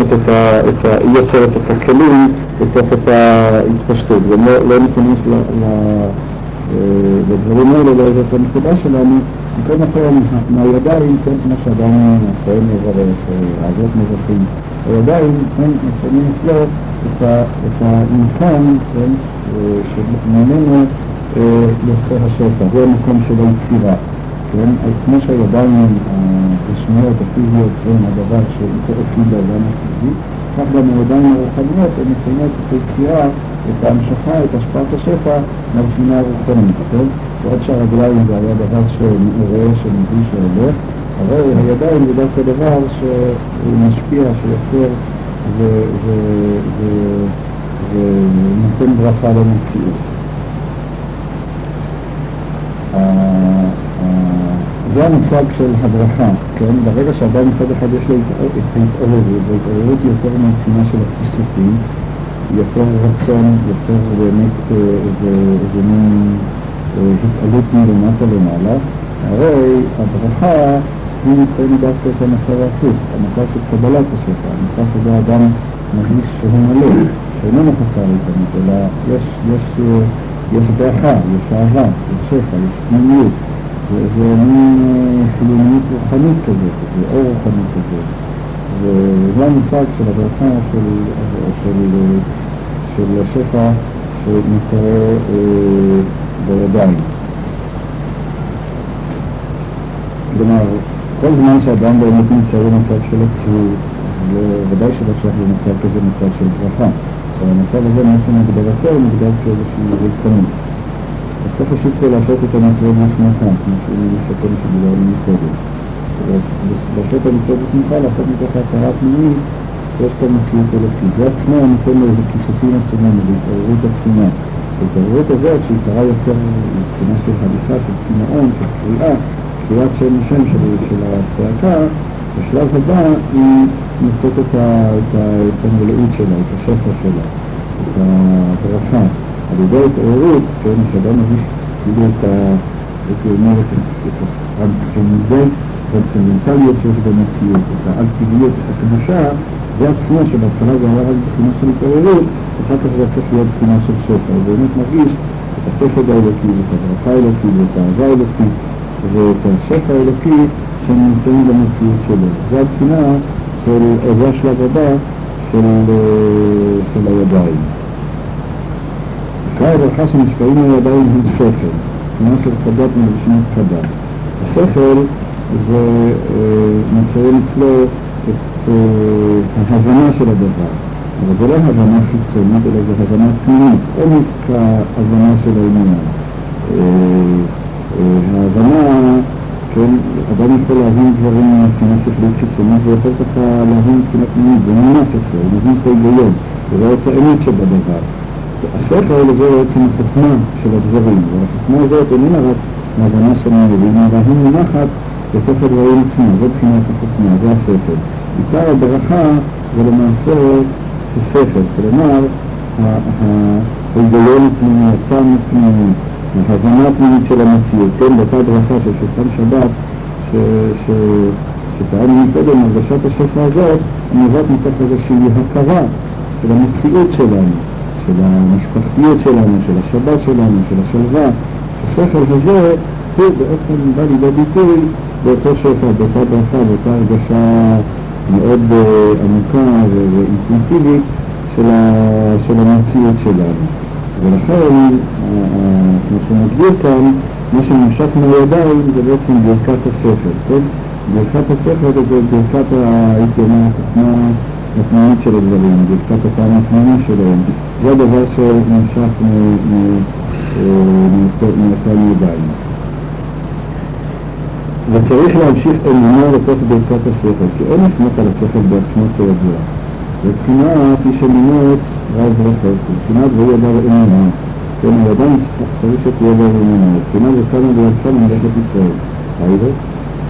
את ה... את ה... היא יוצרת את הכלים בתוך את ההתפשטות, גם לא, לא ניכנס ל... ל... לדברים האלה, לא זאת הנקודה שלנו, מכל מקום, מהידיים, כן, כמו שאדם הכהן מברך, האבות מברכים, הידיים, כן, מציינים אצלו את האינקן, כן, שממנו יוצא השפע, זה המקום של היצירה. כן, כמו שהידיים הגשמיות, הפיזיות, הם הדבר שאיתו עושים בעולם הפיזי, כך גם הידיים הרוחניות, הן מציינות את היצירה, את ההמשכה, את השפעת השפע מהבחינה הרוחנית, כן? ועוד שהרגליים זה היה דבר שמעורר, שמביא, שהולך, הרי הידיים זה דווקא דבר שמשפיע, שיוצר ונותן ברכה למציאות. זה המושג של הברכה, כן? ברגע שאדם מצד אחד יש לו את ההתעוררות, וההתעוררות היא יותר מבחינה של הכיסופים, יותר רצון, יותר באמת איזה מין התעלות מלמטה למעלה, הרי הברכה היא מציינת דווקא את המצב ההפוך, המצב של קבלת השפע, המצב שבו האדם מרגיש שהוא מלא, שאיננו חסר איתנו, אלא יש, יש, יש ברכה, יש אהבה, יש שפע, יש פנימיות. זה מין חילוניות רוחנית כזאת, זה אור רוחני כזה. וזה המושג של הברכה של, של, של השפע שמתקרא אה, בידיים. כלומר, כל זמן שאדם באמת נמצא במצב של עצבות, ודאי שלא שייך למצב כזה מצב של ברכה. אבל המצב הזה מעצם הגדרתו מוגדר כאיזושהי ריקנות. צריך פשוט לעשות את המצוות בשמחה, כמו שהוא מסכם שדיברנו מקודם. לעשות את המצוות בשמחה, לעשות מתוך ההכרה הפנימית שיש פה מציאות אלוקית. זה עצמו נותן לו איזה כיסופים עצומים, איזו התעוררות עצומה. ההתעוררות הזאת, שהיא קרה יותר מבחינה של הליכה, של צמאון, של קריאה, קריאת שם השם של, של הצעקה, בשלב הבא היא מוצאת את, המלאות שלה, את השפע שלה, את הברכה. על ידי ההתעוררות, כן, שאדם מרגיש כאילו את ה... הייתי אומר את הטרנסצנדנטליות שיש במציאות, את האלטיביות, את הקדושה, זה עצמו שבהתחלה זה היה רק בחינה של התעוררות, אחר כך זה הופך להיות בחינה של שפע, הוא באמת מרגיש את החסד האלוקי, ואת הברכה האלוקית, ואת האהבה האלוקית, ואת השפע האלוקי שהם נמצאים במציאות שלו. זו הבחינה של, זה השלב הבא של, של הידיים. עיקר הברכה שנשפעים מהידיים הם שכל, כמו של קדת מלשמת קדת. השכל זה אה, מציין אצלו את אה, ההבנה של הדבר, אבל זה לא הבנה חיצונית, אלא זה הבנה פנימית, עומק ההבנה של העניין. אה, ההבנה, כן, אדם יכול להבין דברים מבחינה שכלית חיצונית ויכול ככה להבין מבחינה פנימית, זה מונח אצלו, הוא מבין את ההיגיון, זה לא את האמת שבדבר. השכל זה בעצם החוכמה של הדברים, והחוכמה הזאת איננה רק מהבנה של מבין, אלא היא מונחת בתוך הדברים עצמם, זו בחינת החוכמה, זה השכל. עיקר הברכה זה למעשה השכל, כלומר ההיגיון הפנימי, הטעם הפנימי, ההבנה הפנימית של המציאות, כן, באותה ברכה של שולחן שבת, שטענו מקודם, הרגשת השפע הזאת, נובעת מתוך איזושהי הכרה של המציאות שלנו. של המשפחתיות שלנו, של השבת שלנו, של השלווה, השכל הזה הוא בעצם בא לידי ביטוי באותו שפע, באותה ברכה, באותה הרגשה מאוד uh, עמוקה ואינטנסיבית של, של המציאות שלנו. ולכן, כמו שמגדיר כאן, מה שנמשך מהידיים זה בעצם ברכת הספר, כן? ברכת הספר זה ברכת, הייתי אומר, הפנימית של הדברים, ברכת הטעם הפנימי שלהם. זה הדבר שנמשך מאותן ידיים. וצריך להמשיך אמונה לתוך ברכת השכל, כי אין לסמוך על השכל בעצמו כידוע. מבחינת איש אמונות רב רחוק, מבחינת ויהי אדם אמונה. כן, האדם צריך שתהיה לו אמונה, מבחינת וכמה ויעשה ממלכת ישראל. היינו,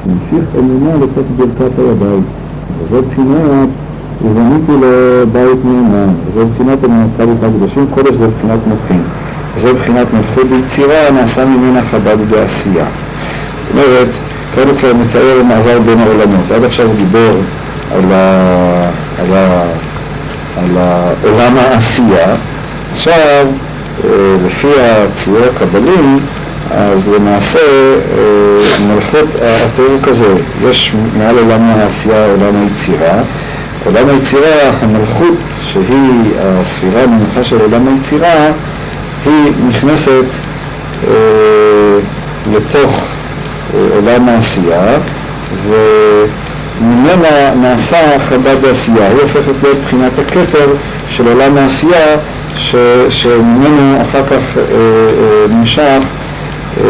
נמשיך אמונה לתוך ברכת הידיים. וזו בחינת ובניתי לו בית נאמן, זו בחינת לך הקדושים, קודש זה בחינת מוחין. זו בחינת מלכות ביצירה, נעשה ממנה חב"ד בעשייה. זאת אומרת, כאן הוא כבר מתאר מעבר בין העולמות. עד עכשיו הוא דיבר על, ה, על, ה, על עולם העשייה. עכשיו, אה, לפי הציור הקבלי, אז למעשה אה, מלכות, התיאור כזה, יש מעל עולם העשייה עולם היצירה, עולם היצירה, המלכות שהיא הספירה המנוחה של עולם היצירה, היא נכנסת אה, לתוך אה, עולם העשייה וממנה נעשה חדה בעשייה, היא הופכת להיות בחינת הכתר של עולם העשייה ש, שממנו אחר כך אה, אה, נמשך אה,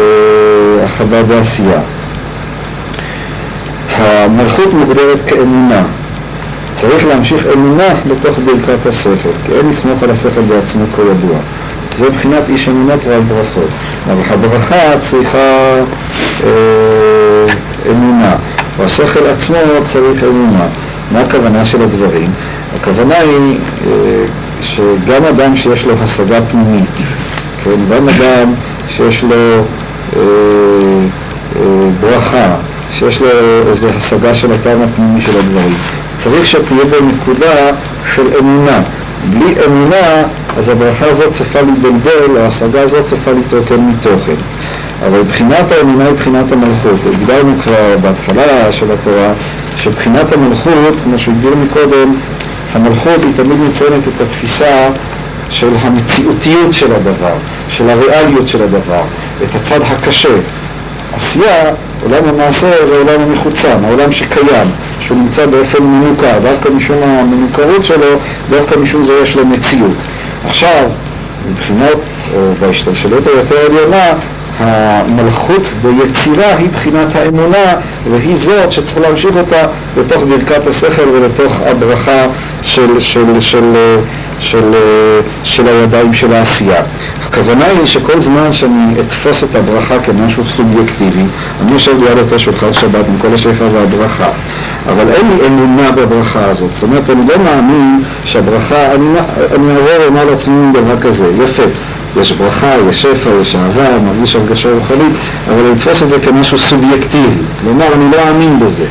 החווה בעשייה. המלכות מוגדרת כאמונה. צריך להמשיך אמונה לתוך ברכת השכל, כי אין לסמוך על השכל בעצמו כידוע. זה מבחינת איש אמונות רב ברכות. אבל הברכה צריכה אה, אמונה, והשכל עצמו צריך אמונה. מה הכוונה של הדברים? הכוונה היא אה, שגם אדם שיש לו השגה פנימית, כן, גם אדם שיש לו אה, אה, ברכה, שיש לו איזו השגה של הטעם הפנימי של הדברים, צריך שתהיה בו נקודה של אמונה. בלי אמונה, אז הברכה הזאת צריכה להידלדל, ההשגה הזאת צריכה להתרוקן מתוכן. אבל בחינת האמונה היא בחינת המלכות. הגדרנו כבר בהתחלה של התורה, שבחינת המלכות, כמו שהגדיר מקודם, המלכות היא תמיד מציינת את התפיסה של המציאותיות של הדבר, של הריאליות של הדבר, את הצד הקשה. עשייה, עולם המעשה זה עולם המחוצן, העולם שקיים, שהוא נמצא באופן מנוכר, דווקא משום המנוכרות שלו, דווקא משום זה יש לו מציאות. עכשיו, מבחינות, או בהשתלשלות היותר עליונה, המלכות ביצירה היא בחינת האמונה והיא זאת שצריך להמשיך אותה לתוך ברכת השכל ולתוך הברכה של, של, של, של, של, של הידיים של העשייה. הכוונה היא שכל זמן שאני אתפוס את הברכה כמשהו סובייקטיבי, אני יושב ליד אותו שולחן שבת עם כל השליחה והברכה, אבל אין לי אמונה בברכה הזאת, זאת אומרת אני לא מאמין שהברכה, אני, אני אעבור ואומר לעצמי דבר כזה, יפה יש ברכה, יש שפע, יש אהבה, מרגיש הרגשה רוחנית, אבל לתפוס את זה כמשהו סובייקטיבי. כלומר, אני לא אאמין בזה.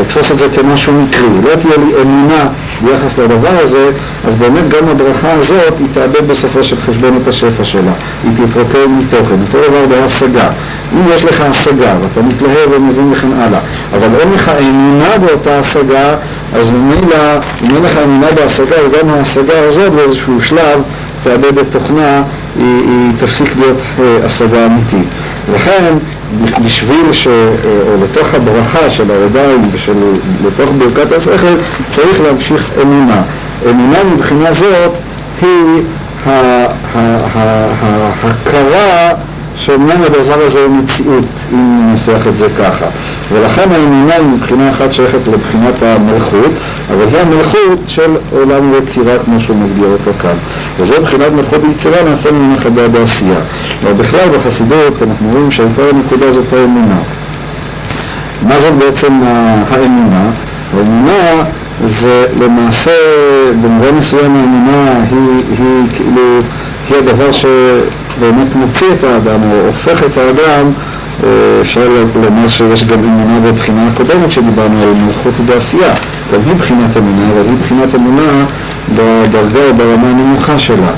לתפוס את זה כמשהו מקרי. לא תהיה לי אמונה ביחס לדבר הזה, אז באמת גם הברכה הזאת, היא תאבד בסופו של חשבון את השפע שלה. היא תתרוקן מתוכן. אותו דבר בהשגה. אם יש לך השגה ואתה מתלהב ומבין וכן הלאה, אבל אין לך אמונה באותה השגה, אז ממילא, אם אין לך אמונה בהשגה, אז גם ההשגה הזאת באיזשהו שלב תאבד את תוכנה, היא, היא תפסיק להיות אה, השגה אמיתית. לכן, בשביל ש... או לתוך הברכה של הידיים ולתוך ברכת השכל, צריך להמשיך אמונה. אמונה מבחינה זאת היא ההכרה שאומנם הדבר הזה הוא מציאות, אם ננסח את זה ככה. ולכן האמונה היא מבחינה אחת שייכת לבחינת המלכות, אבל היא המלכות של עולם ויצירה כמו שהוא מגדיר אותו כאן. וזה מבחינת מלכות ויצירה נעשה ממנה חדה בעשייה. אבל בכלל בחסידות אנחנו רואים שהייתה הנקודה זאת האמונה. מה זאת בעצם האמונה? האמונה זה למעשה, במובן מסוים האמונה היא, היא כאילו, היא הדבר ש... באמת מוציא את האדם או הופך את האדם, אה, אפשר לומר שיש גם אמונה בבחינה הקודמת שדיברנו על מלכות בעשייה, גם היא בחינת אמונה, אבל היא בחינת אמונה בדרגה או ברמה הנמוכה שלה.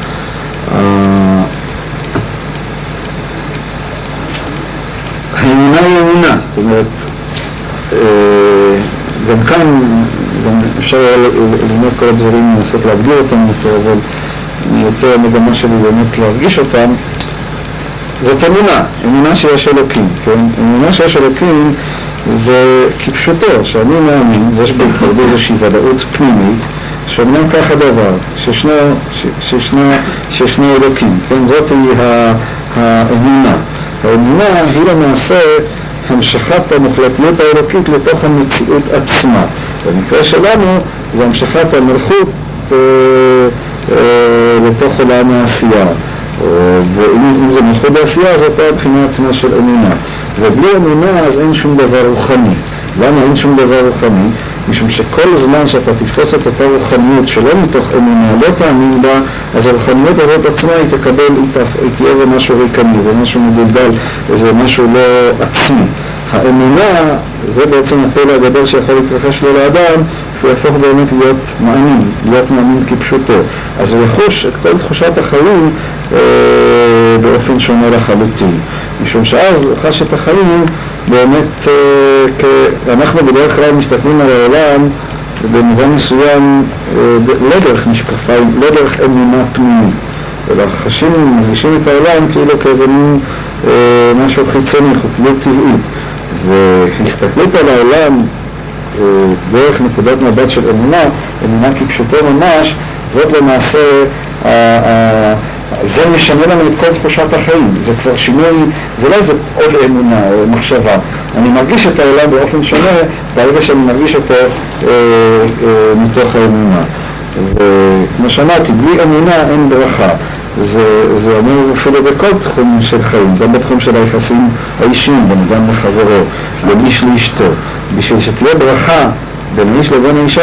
אה, האמונה היא אמונה, זאת אומרת, אה, גם כאן, גם אפשר ללמוד כל הדברים, לנסות להגדיר אותם יותר, אבל יותר המגמה שלי באמת להרגיש אותם, זאת אמונה, אמונה שיש אלוקים, כן? אמונה שיש אלוקים זה כפשוטו, שאני מאמין, ויש בי איזושהי ודאות פנימית, שאומנם כך הדבר, שישנו, שישנו, שישנו אלוקים, כן? זאת היא האמונה. האמונה היא למעשה המשכת המוחלטיות האלוקית לתוך המציאות עצמה. במקרה שלנו זה המשכת המלכות אה, לתוך עולם העשייה. ואם זה מלכות בעשייה, זאת הבחינה עצמה של אמונה. ובלי אמונה אז אין שום דבר רוחני. למה אין שום דבר רוחני? משום שכל זמן שאתה תתפוס את אותה רוחניות שלא מתוך אמונה, לא תאמין בה, אז הרוחניות הזאת עצמה היא תקבל, היא, תהיה איזה משהו ריקני, זה משהו מבולבל, איזה משהו לא עצמי. האמונה זה בעצם הפלא הגדול שיכול להתרחש לו לאדם, שהוא יהפוך באמת להיות מאמין, להיות מאמין כפשוטו. אז הוא יחוש את כל תחושת החיים אה, באופן שונה לחלוטין. משום שאז הוא חש את החיים באמת, אה, כ... אנחנו בדרך כלל מסתכלים על העולם במובן מסוים אה, לא דרך משקפיים, לא דרך אמונה פנימית, אלא חשים, מרגישים את העולם כאילו כאיזה מין אה, משהו חיצוני, חוקיות טבעית. והסתכלות על העולם דרך נקודת מבט של אמונה, אמונה כפשוטו ממש, זאת למעשה, אה, אה, זה משנה לנו את כל תחושת החיים, זה כבר שינוי, זה לא איזה עוד אמונה או מחשבה, אני מרגיש את העולם באופן שונה ברגע שאני מרגיש אותו אה, אה, מתוך האמונה. וכמו שאמרתי, בלי אמונה אין ברכה. זה, זה אומר אפילו בכל תחום של חיים, גם בתחום של היחסים האישיים, בין אדם לחברו, בין איש לאשתו. בשביל שתהיה ברכה בין איש לבין האישה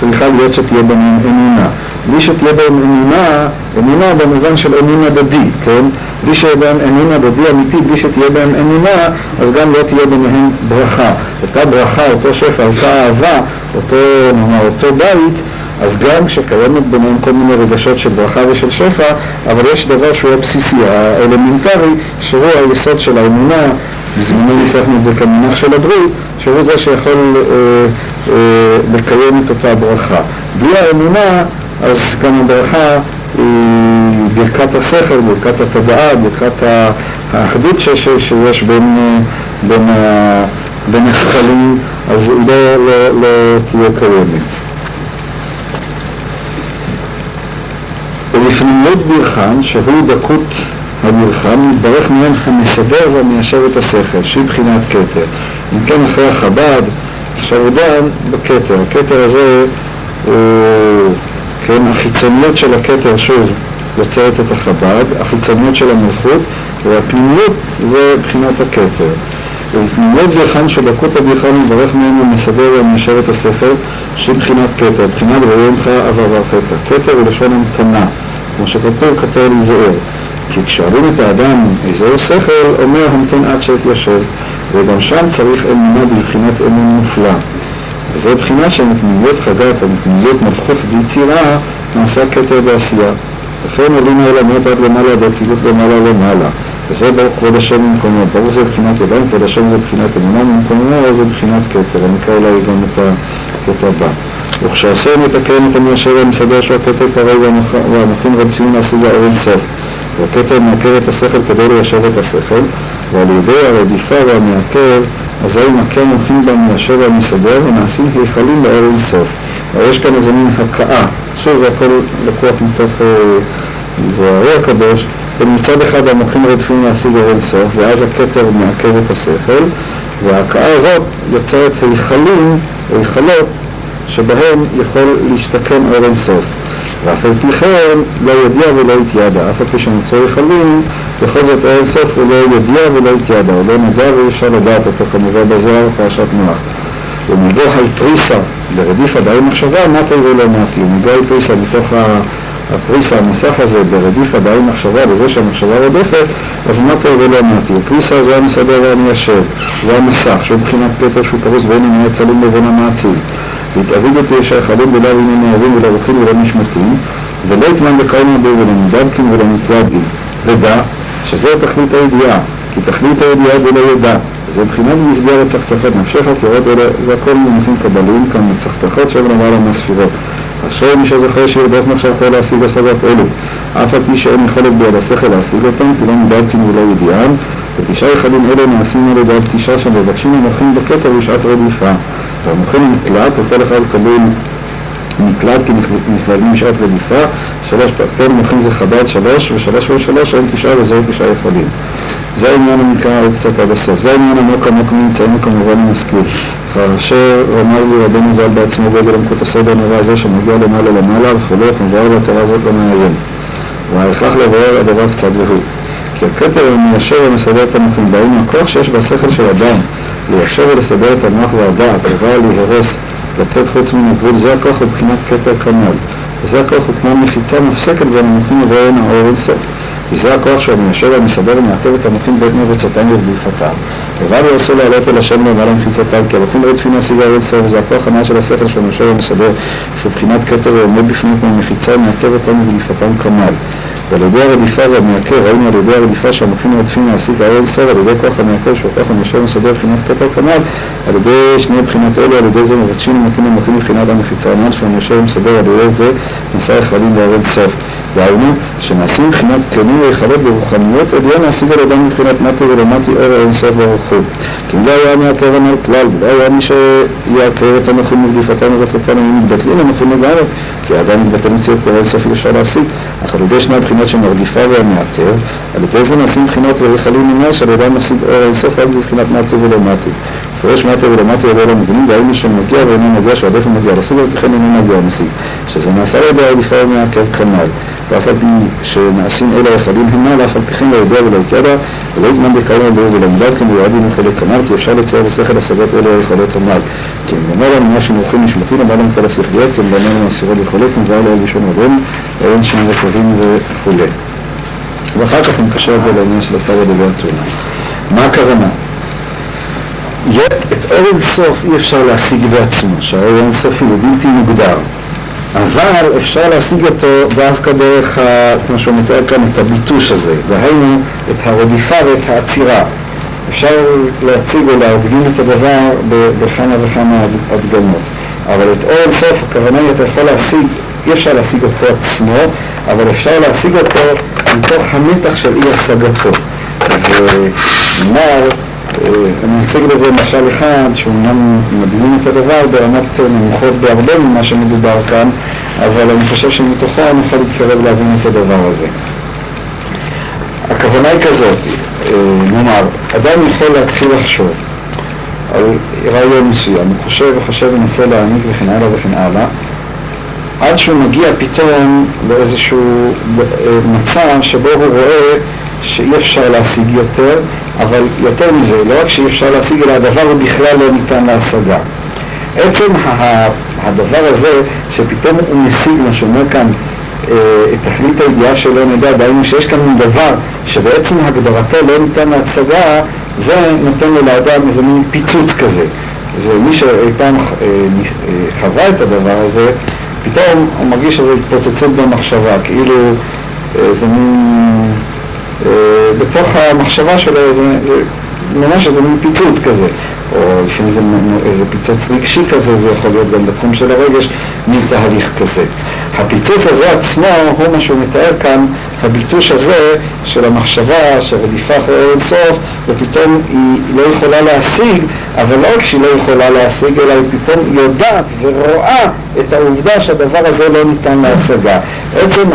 צריכה להיות שתהיה בהם אמונה. בלי שתהיה בהם אמונה, אמונה במובן של אמון הדדי, כן? בלי שיהיה בהם אמון הדדי אמיתי, בלי שתהיה בהם אמונה, אז גם לא תהיה ביניהם ברכה. אותה ברכה, אותו שפע, אותה אהבה, אותו, נאמר, אותו בית, אז גם כשקיימת ביניהם כל מיני רגשות של ברכה ושל שפע, אבל יש דבר שהוא הבסיסי, האלמנטרי, שהוא היסוד של האמונה, בזמנו ניסחנו את זה כמונח של הברית, שהוא זה שיכול אה, אה, לקיים את אותה ברכה. בלי האמונה, אז גם הברכה היא ברכת השכל, ברכת התודעה, ברכת האחדות שיש, שיש בין, אה, בין, בין השכלים, אז היא לא, לא, לא תהיה קיימת. ולפנימות ברכן, שהוא דקות המלחם, מתברך מיהם המסדר והמיישב את השכל, שהיא בחינת כתר. אם כן, אחרי החב"ד, עכשיו הוא דן בכתר. הכתר הזה הוא, כן, החיצוניות של הכתר, שוב, יוצרת את החב"ד, החיצוניות של המלכות, והפנימיות זה בחינת הכתר. ובפנימיות ברכן של דקות הברכן מברך מהם ומסדר ומיישב את השכל, שהיא בחינת כתר, בחינת ויומך עבר חטא. כתר הוא לשון המתנה, כמו שכתוב כתר לזער. כי כששואלים את האדם איזהו שכל, אומר המתן עד שיתיישב, וגם שם צריך אמונה בבחינת אמון מופלא. וזו בחינה של מפנימיות חגת ומפנימיות מלכות ויצירה נעשה כתר בעשייה. לכן עולים העולמות עד למעלה והצילות למעלה למעלה. וזה ברוך כבוד השם במקומו. ברוך זה בחינת ידיים, כבוד השם זה בחינת אמונה במקומו, זה בחינת כתר. אני אקרא אולי גם את הקטע הבא. וכשעשה מתקן את המיישר והמסדר שהוא הכתר קרוב והמכין רדפים להשיג האור אינסוף. והכתר מעקר את השכל כדי ליישב את השכל, ועל ידי הרדיפה והמעקר, אזי מכר מומחים במיישב והמסדר ונעשים היכלים לאור אינסוף. יש כאן איזה מין הכאה, שוב זה הכל לקוח מתוך דברי הקדוש, ומצד אחד המוחים רדפים להשיג אור אינסוף, ואז הכתר מעקר את השכל, וההכאה הזאת יוצרת היכלים, היכלות, שבהם יכול להשתכן אור אינסוף. ואף על פי כן לא ידיע ולא התיידע, אף על פי שנמצא היכלים, בכל זאת אין סוף הוא לא ידיע ולא התיידע, הוא לא נדע ואי אפשר לדעת אותו כמובן בזוהר פרשת נוח. ומגו הפריסה ברדיף עדיין מחשבה, מטה ולא מטי, ומגו הפריסה מתוך הפריסה, המסך הזה, ברדיף עדיין מחשבה, בזה שהמחשבה רודפת, אז מטה ולא מטי. הפריסה זה המסדר והמיישב, זה המסך, שהוא מבחינת כתר שהוא פרוס בין ענייני הצלים לבין המעצים. והתאביד אותי ישר חלום ולא ענייני אוהבים ולא רוחים ולא נשמתים, ולא יתמן בקרן רבי ולא מדבקים ולא. ודע שזה תכלית הידיעה, כי תכלית הידיעה ולא ידע. זה מבחינת מסגרת צחצחות נפשך, עוד אלה, זה הכל מונחים קבליים כאן, צחצחות שם למעלה מהספירות. אשרי מי שזוכר שירדוף מחשבתו להשיג השגות אלו, אף על פי שאין יכולת ביד השכל להשיג אותם, כי לא מדבקים ולא ידיעם, ותשעה יחדים אלה נעשים על ידי הפתישה שמבקשים המוחים בכתר בשעת רדיפה. והמוחים נקלט, וכל אחד קבול נקלט כי נכללים בשעת רדיפה, שלוש כן מוחים זה חב"ד שלוש, ושלוש ושלוש הם תשעה וזהו תשעה יכולים. זה העניין הנקרא עוד קצת עד הסוף. זה העניין עמוק עמוק נמצאים כמובן עם. כאשר רמז לי רבנו ז"ל בעצמו גודל עמקות הסוד הנורא הזה שמגיע למעלה למעלה וכולי, מבואר בתורה הזאת לא מעיין. וההכרח לבואר הדבר קצת והוא. כי הכתר המיישר ומסדר את המוחים, דהיינו הכוח שיש בשכל של אדם ליישר ולסדר את המוח והדעת, דבר להיהרס, לצאת חוץ מן הגבול, זה הכוח הוא בחינת כתר כנ"ל. וזה הכוח הוא כמו מחיצה מפסקת בין המוחים ובין האור אינסוף. וזה הכוח שהוא מיישר והמסדר ומעכב את המוחים בעת מבצעתם ורדיפתם. לבד הוא לעלות אל השם למעלה מחיצותיו, כי הלכים לא ידפין להשיג הארץ סוף, וזה הכוח הנאה של השכל של משה ומסדר, שהוא בחינת כתר ועומד בפנים כמו מחיצה ומעכב אותנו ולפעתם כמל. ועל ידי הרדיפה והמעכב, ראינו על ידי הרדיפה שהמוחים רודפים להשיג הארץ סוף, על ידי כוח המעכב שהוא כוח המשה ומסדר בחינת כתר כמל, על ידי שני בחינות אלה, על ידי זה מבקשים ומקים ומוחים מבחינת המחיצה הנ"ל, שהוא משה ומסדר, על ידי זה נשא יכלים לארץ סוף. דהיינו, שנעשים מבחינת כלים ויכלות ברוחניות עליון להשיג על ידם מבחינת מטה ולמטי אור האין סוף ברוך. כי אם לא היה מעכב הנ"ל כלל, ולא היה מי שיעכב את המוחים ורדיפתם ורצתם, הם מתבטלים המוחים לגמרי, כי האדם מתבטל מציאות כל אינסוף אי אפשר להשיג. אך על ידי שני הבחינות של הרדיפה והמעכב, על ידי זה נעשים מבחינות ויכלים ממש, על ידם נשיג אור האין סוף רק בבחינת מטה ולמטי. פרש מטה ולמטה ידע למבינים, דהיינו שמגיע ואינו מגיע, שעדיף הוא מגיע לסוג, וכן אינו מגיע למשיג. שזה נעשה על ידי הרדיפה ומעכב כנ"ל. ואף על פי שנעשים אלה היכלים המה, לאף על פי כן לא יודע ולא יתידע, ולא יתמן בקרוב ולא ולמדד כמיועדים מחלק כנ"ל, כי אפשר לצייר בשכל השגות אלה היכולות הנ"ל. כי אם אומר לנו מה שמורחים נשמתי, למעלה מכל השכליות, כי אם בנה לנו הסירות יכולות, דבר לאל ראשון עליהם, ואין שם רכבים וכולי. ואחר כך מקשר את זה לעניין של הסבא דבר תאונה. מה הכוונה? את אור אינסוף אי אפשר להשיג בעצמו, שהאור אינסופי הוא בלתי מוגדר. אבל אפשר להשיג אותו דווקא דרך, כמו שהוא מתאר כאן, את הביטוש הזה, דהיינו את הרדיפה ואת העצירה. אפשר להציג או להדגים את הדבר בכמה וכמה הדגמות. אבל את אור אינסוף, הכוונה היא, אתה יכול להשיג, אי אפשר להשיג אותו עצמו, אבל אפשר להשיג אותו מתוך המתח של אי השגתו. ונאמר, אני אשיג לזה משל אחד, שאומנם מדהים את הדבר ברמות נמוכות בהרבה ממה שמדובר כאן, אבל אני חושב שמתוכו אני יכול להתקרב להבין את הדבר הזה. הכוונה היא כזאת, נאמר, אדם יכול להתחיל לחשוב על רעיון מסוים, הוא חושב וחושב ומנסה להעניק וכן הלאה וכן הלאה, עד שהוא מגיע פתאום לאיזשהו מצב שבו הוא רואה שאי אפשר להשיג יותר, אבל יותר מזה, לא רק שאי אפשר להשיג, אלא הדבר בכלל לא ניתן להשגה. עצם הדבר הזה, שפתאום הוא משיג, מה שאומר כאן, את תכלית הידיעה שלא נדע, דהיינו שיש כאן דבר שבעצם הגדרתו לא ניתן להשגה, זה נותן לו לאדם איזה מין פיצוץ כזה. זה מי שאי פעם חווה את הדבר הזה, פתאום הוא מרגיש איזו התפוצצות במחשבה, כאילו איזה מין... בתוך המחשבה שלו זה, זה ממש איזה מין פיצוץ כזה, או לפעמים זה איזה פיצוץ רגשי כזה, זה יכול להיות גם בתחום של הרגש, מין תהליך כזה. הפיצוץ הזה עצמו הוא מה שהוא מתאר כאן, הביטוש הזה של המחשבה, של רדיפה אחרי אינסוף, ופתאום היא לא יכולה להשיג, אבל לא רק שהיא לא יכולה להשיג, אלא היא פתאום יודעת ורואה את העובדה שהדבר הזה לא ניתן להשגה. עצם,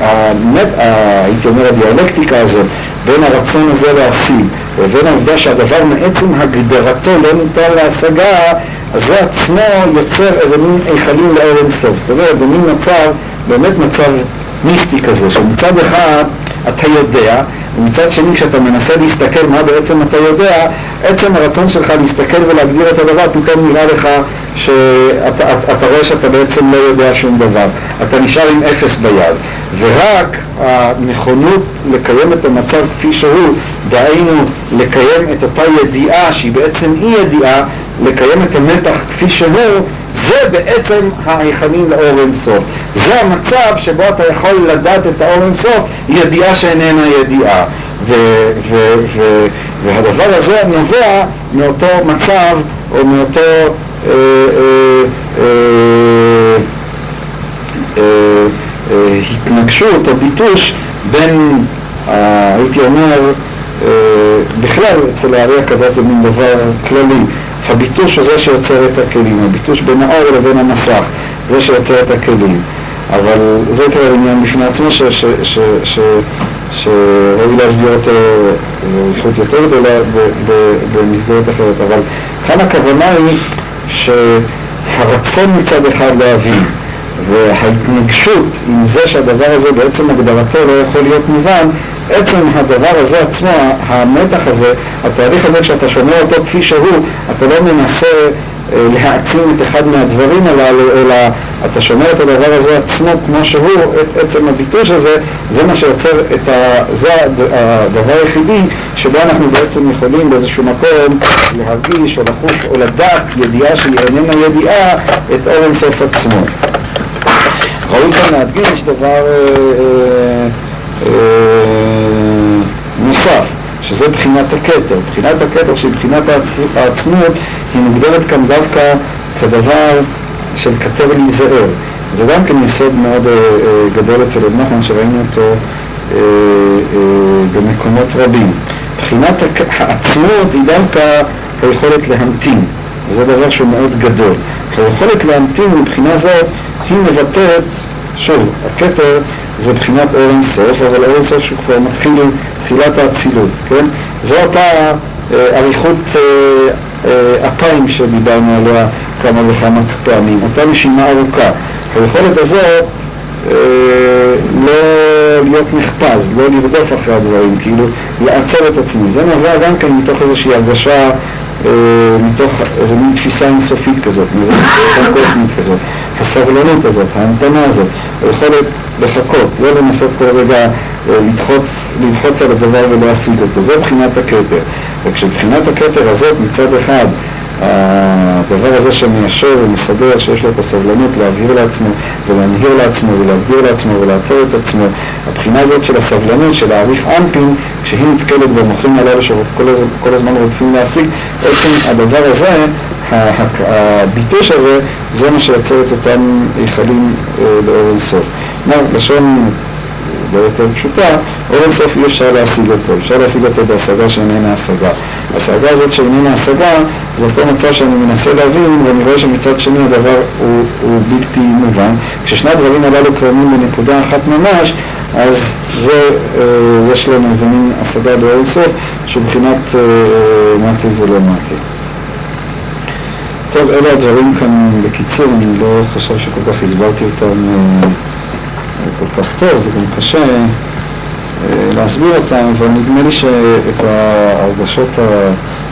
הייתי אומר, הדיאלקטיקה הזאת בין הרצון הזה להשיג ובין העובדה שהדבר מעצם הגדרתו לא ניתן להשגה, אז זה עצמו יוצר איזה מין היכלים לאור אינסוף. זאת אומרת, זה מין מצב, באמת מצב מיסטי כזה, שמצד אחד אתה יודע, ומצד שני כשאתה מנסה להסתכל מה בעצם אתה יודע, עצם הרצון שלך להסתכל ולהגדיר את הדבר, פתאום נראה לך שאתה את, את רואה שאתה בעצם לא יודע שום דבר. אתה נשאר עם אפס ביד. ורק הנכונות לקיים את המצב כפי שהוא, דהיינו לקיים את אותה ידיעה שהיא בעצם אי ידיעה, לקיים את המתח כפי שהוא, זה בעצם ההיכלים לאור אינסוף. זה המצב שבו אתה יכול לדעת את האור אינסוף, ידיעה שאיננה ידיעה. ו- ו- ו- והדבר הזה נובע מאותו מצב או מאותו אה, אה, אה, התנגשות או ביטוש בין, הייתי אומר, בכלל אצל הארי הקדוש זה מין דבר כללי, הביטוש הוא זה שיוצר את הכלים, הביטוש בין האור לבין המסך, זה שיוצר את הכלים. אבל זה כבר עניין בפני עצמו שראוי להסביר אותו, זו איכות יותר גדולה במסגרת אחרת, אבל כאן הכוונה היא שהרצון מצד אחד להבין וההתנגשות עם זה שהדבר הזה בעצם הגדרתו לא יכול להיות מובן, עצם הדבר הזה עצמו, המתח הזה, התהליך הזה, כשאתה שומע אותו כפי שהוא, אתה לא מנסה אה, להעצים את אחד מהדברים הללו, אלא אתה שומר את הדבר הזה עצמו כמו שהוא, את עצם הביטוש הזה, זה מה שיוצר את ה... זה הדבר היחידי שבו אנחנו בעצם יכולים באיזשהו מקום להרגיש או לחוש או לדעת ידיעה שהיא איננה ידיעה את אור אינסוף עצמו. ראוי כאן להדגיש דבר אה, אה, אה. שזה בחינת הכתר. בחינת הכתר שהיא בחינת העצמות היא מוגדרת כאן דווקא כדבר של כתר להיזהר. זה גם כן יסוד מאוד אה, אה, גדול אצל רב נחמן שראינו אותו אה, אה, במקומות רבים. בחינת העצמות היא דווקא היכולת להמתין, וזה דבר שהוא מאוד גדול. היכולת להמתין מבחינה זאת היא מבטאת, שוב, הכתר זה בחינת אור אינסוף, אבל אור אינסוף שהוא כבר מתחיל תחילת האצילות, כן? זו אותה אה, אריכות אה, אה, אפיים שדיברנו עליה כמה וכמה פעמים, אותה נשימה ארוכה. היכולת הזאת לא להיות נחפז, לא לרדוף אחרי הדברים, כאילו לעצור את עצמי. זה נובע גם כן מתוך איזושהי הרגשה מתוך איזו מין תפיסה אינסופית כזאת, מאיזו תפיסה קוסמית כזאת, הסבלנות הזאת, ההמתנה הזאת, היכולת לחכות, לא לנסות כל רגע לדחוץ, ללחוץ על הדבר ולהשיג אותו, זה בחינת הכתר. וכשבחינת הכתר הזאת מצד אחד הדבר הזה שמיישר ומסדר, שיש לו את הסבלנות להבהיר לעצמו ולהנהיר לעצמו ולהגדיר לעצמו ולעצור את עצמו, הבחינה הזאת של הסבלנות, של להעריך אנפין, כשהיא נתקלת במוחים הללו שכל הזמן רודפים להשיג, בעצם הדבר הזה, הביטוש הזה, זה מה שיוצר את אותם היכלים אה, לאור אינסוף. לשון הרבה יותר פשוטה, אור אינסוף אי אפשר להשיג אותו, אפשר להשיג אותו בהשגה שאיננה השגה. ההשגה הזאת שאיננה השגה זה אותו מצב שאני מנסה להבין ואני רואה שמצד שני הדבר הוא, הוא בלתי מובן. כששני הדברים הללו קיימים בנקודה אחת ממש, אז זה, אה, יש לנו איזה מין השגה באור אינסוף שבחינת אה, מתי ולא מתי. טוב, אלה הדברים כאן בקיצור, אני לא חושב שכל כך הסברתי אותם אה, כל כך טוב, זה גם קשה אה, להסביר אותם, אבל נדמה לי שאת ההרגשות,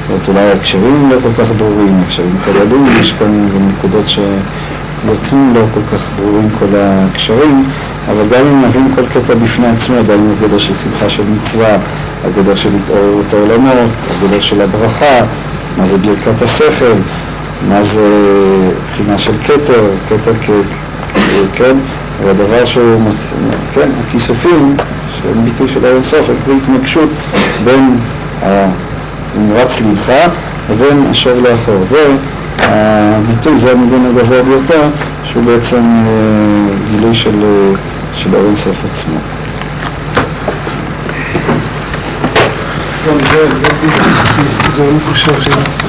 זאת אולי ההקשרים לא כל כך ברורים, הקשרים כלליים, יש כאן גם נקודות שיוצאים לא כל כך ברורים כל הקשרים, אבל גם אם נבין כל קטע בפני עצמו, עדיין הגדר של שמחה של מצווה, הגדר של התעוררות העולמות, הגדר של הברכה, מה זה ברכת השכל, מה זה בחינה של כתר, כתר כ... כן? אבל הדבר שהוא, כן, הכיסופים, שהם ביטוי של אין סוף, הם התנגשות בין נמרץ לבך לבין השוב לאחור. זה הביטוי, זה המבין הגבוה ביותר, שהוא בעצם אה, גילוי של, אה, של אור אינסוף עצמו. זה, זה, זה, זה, זה,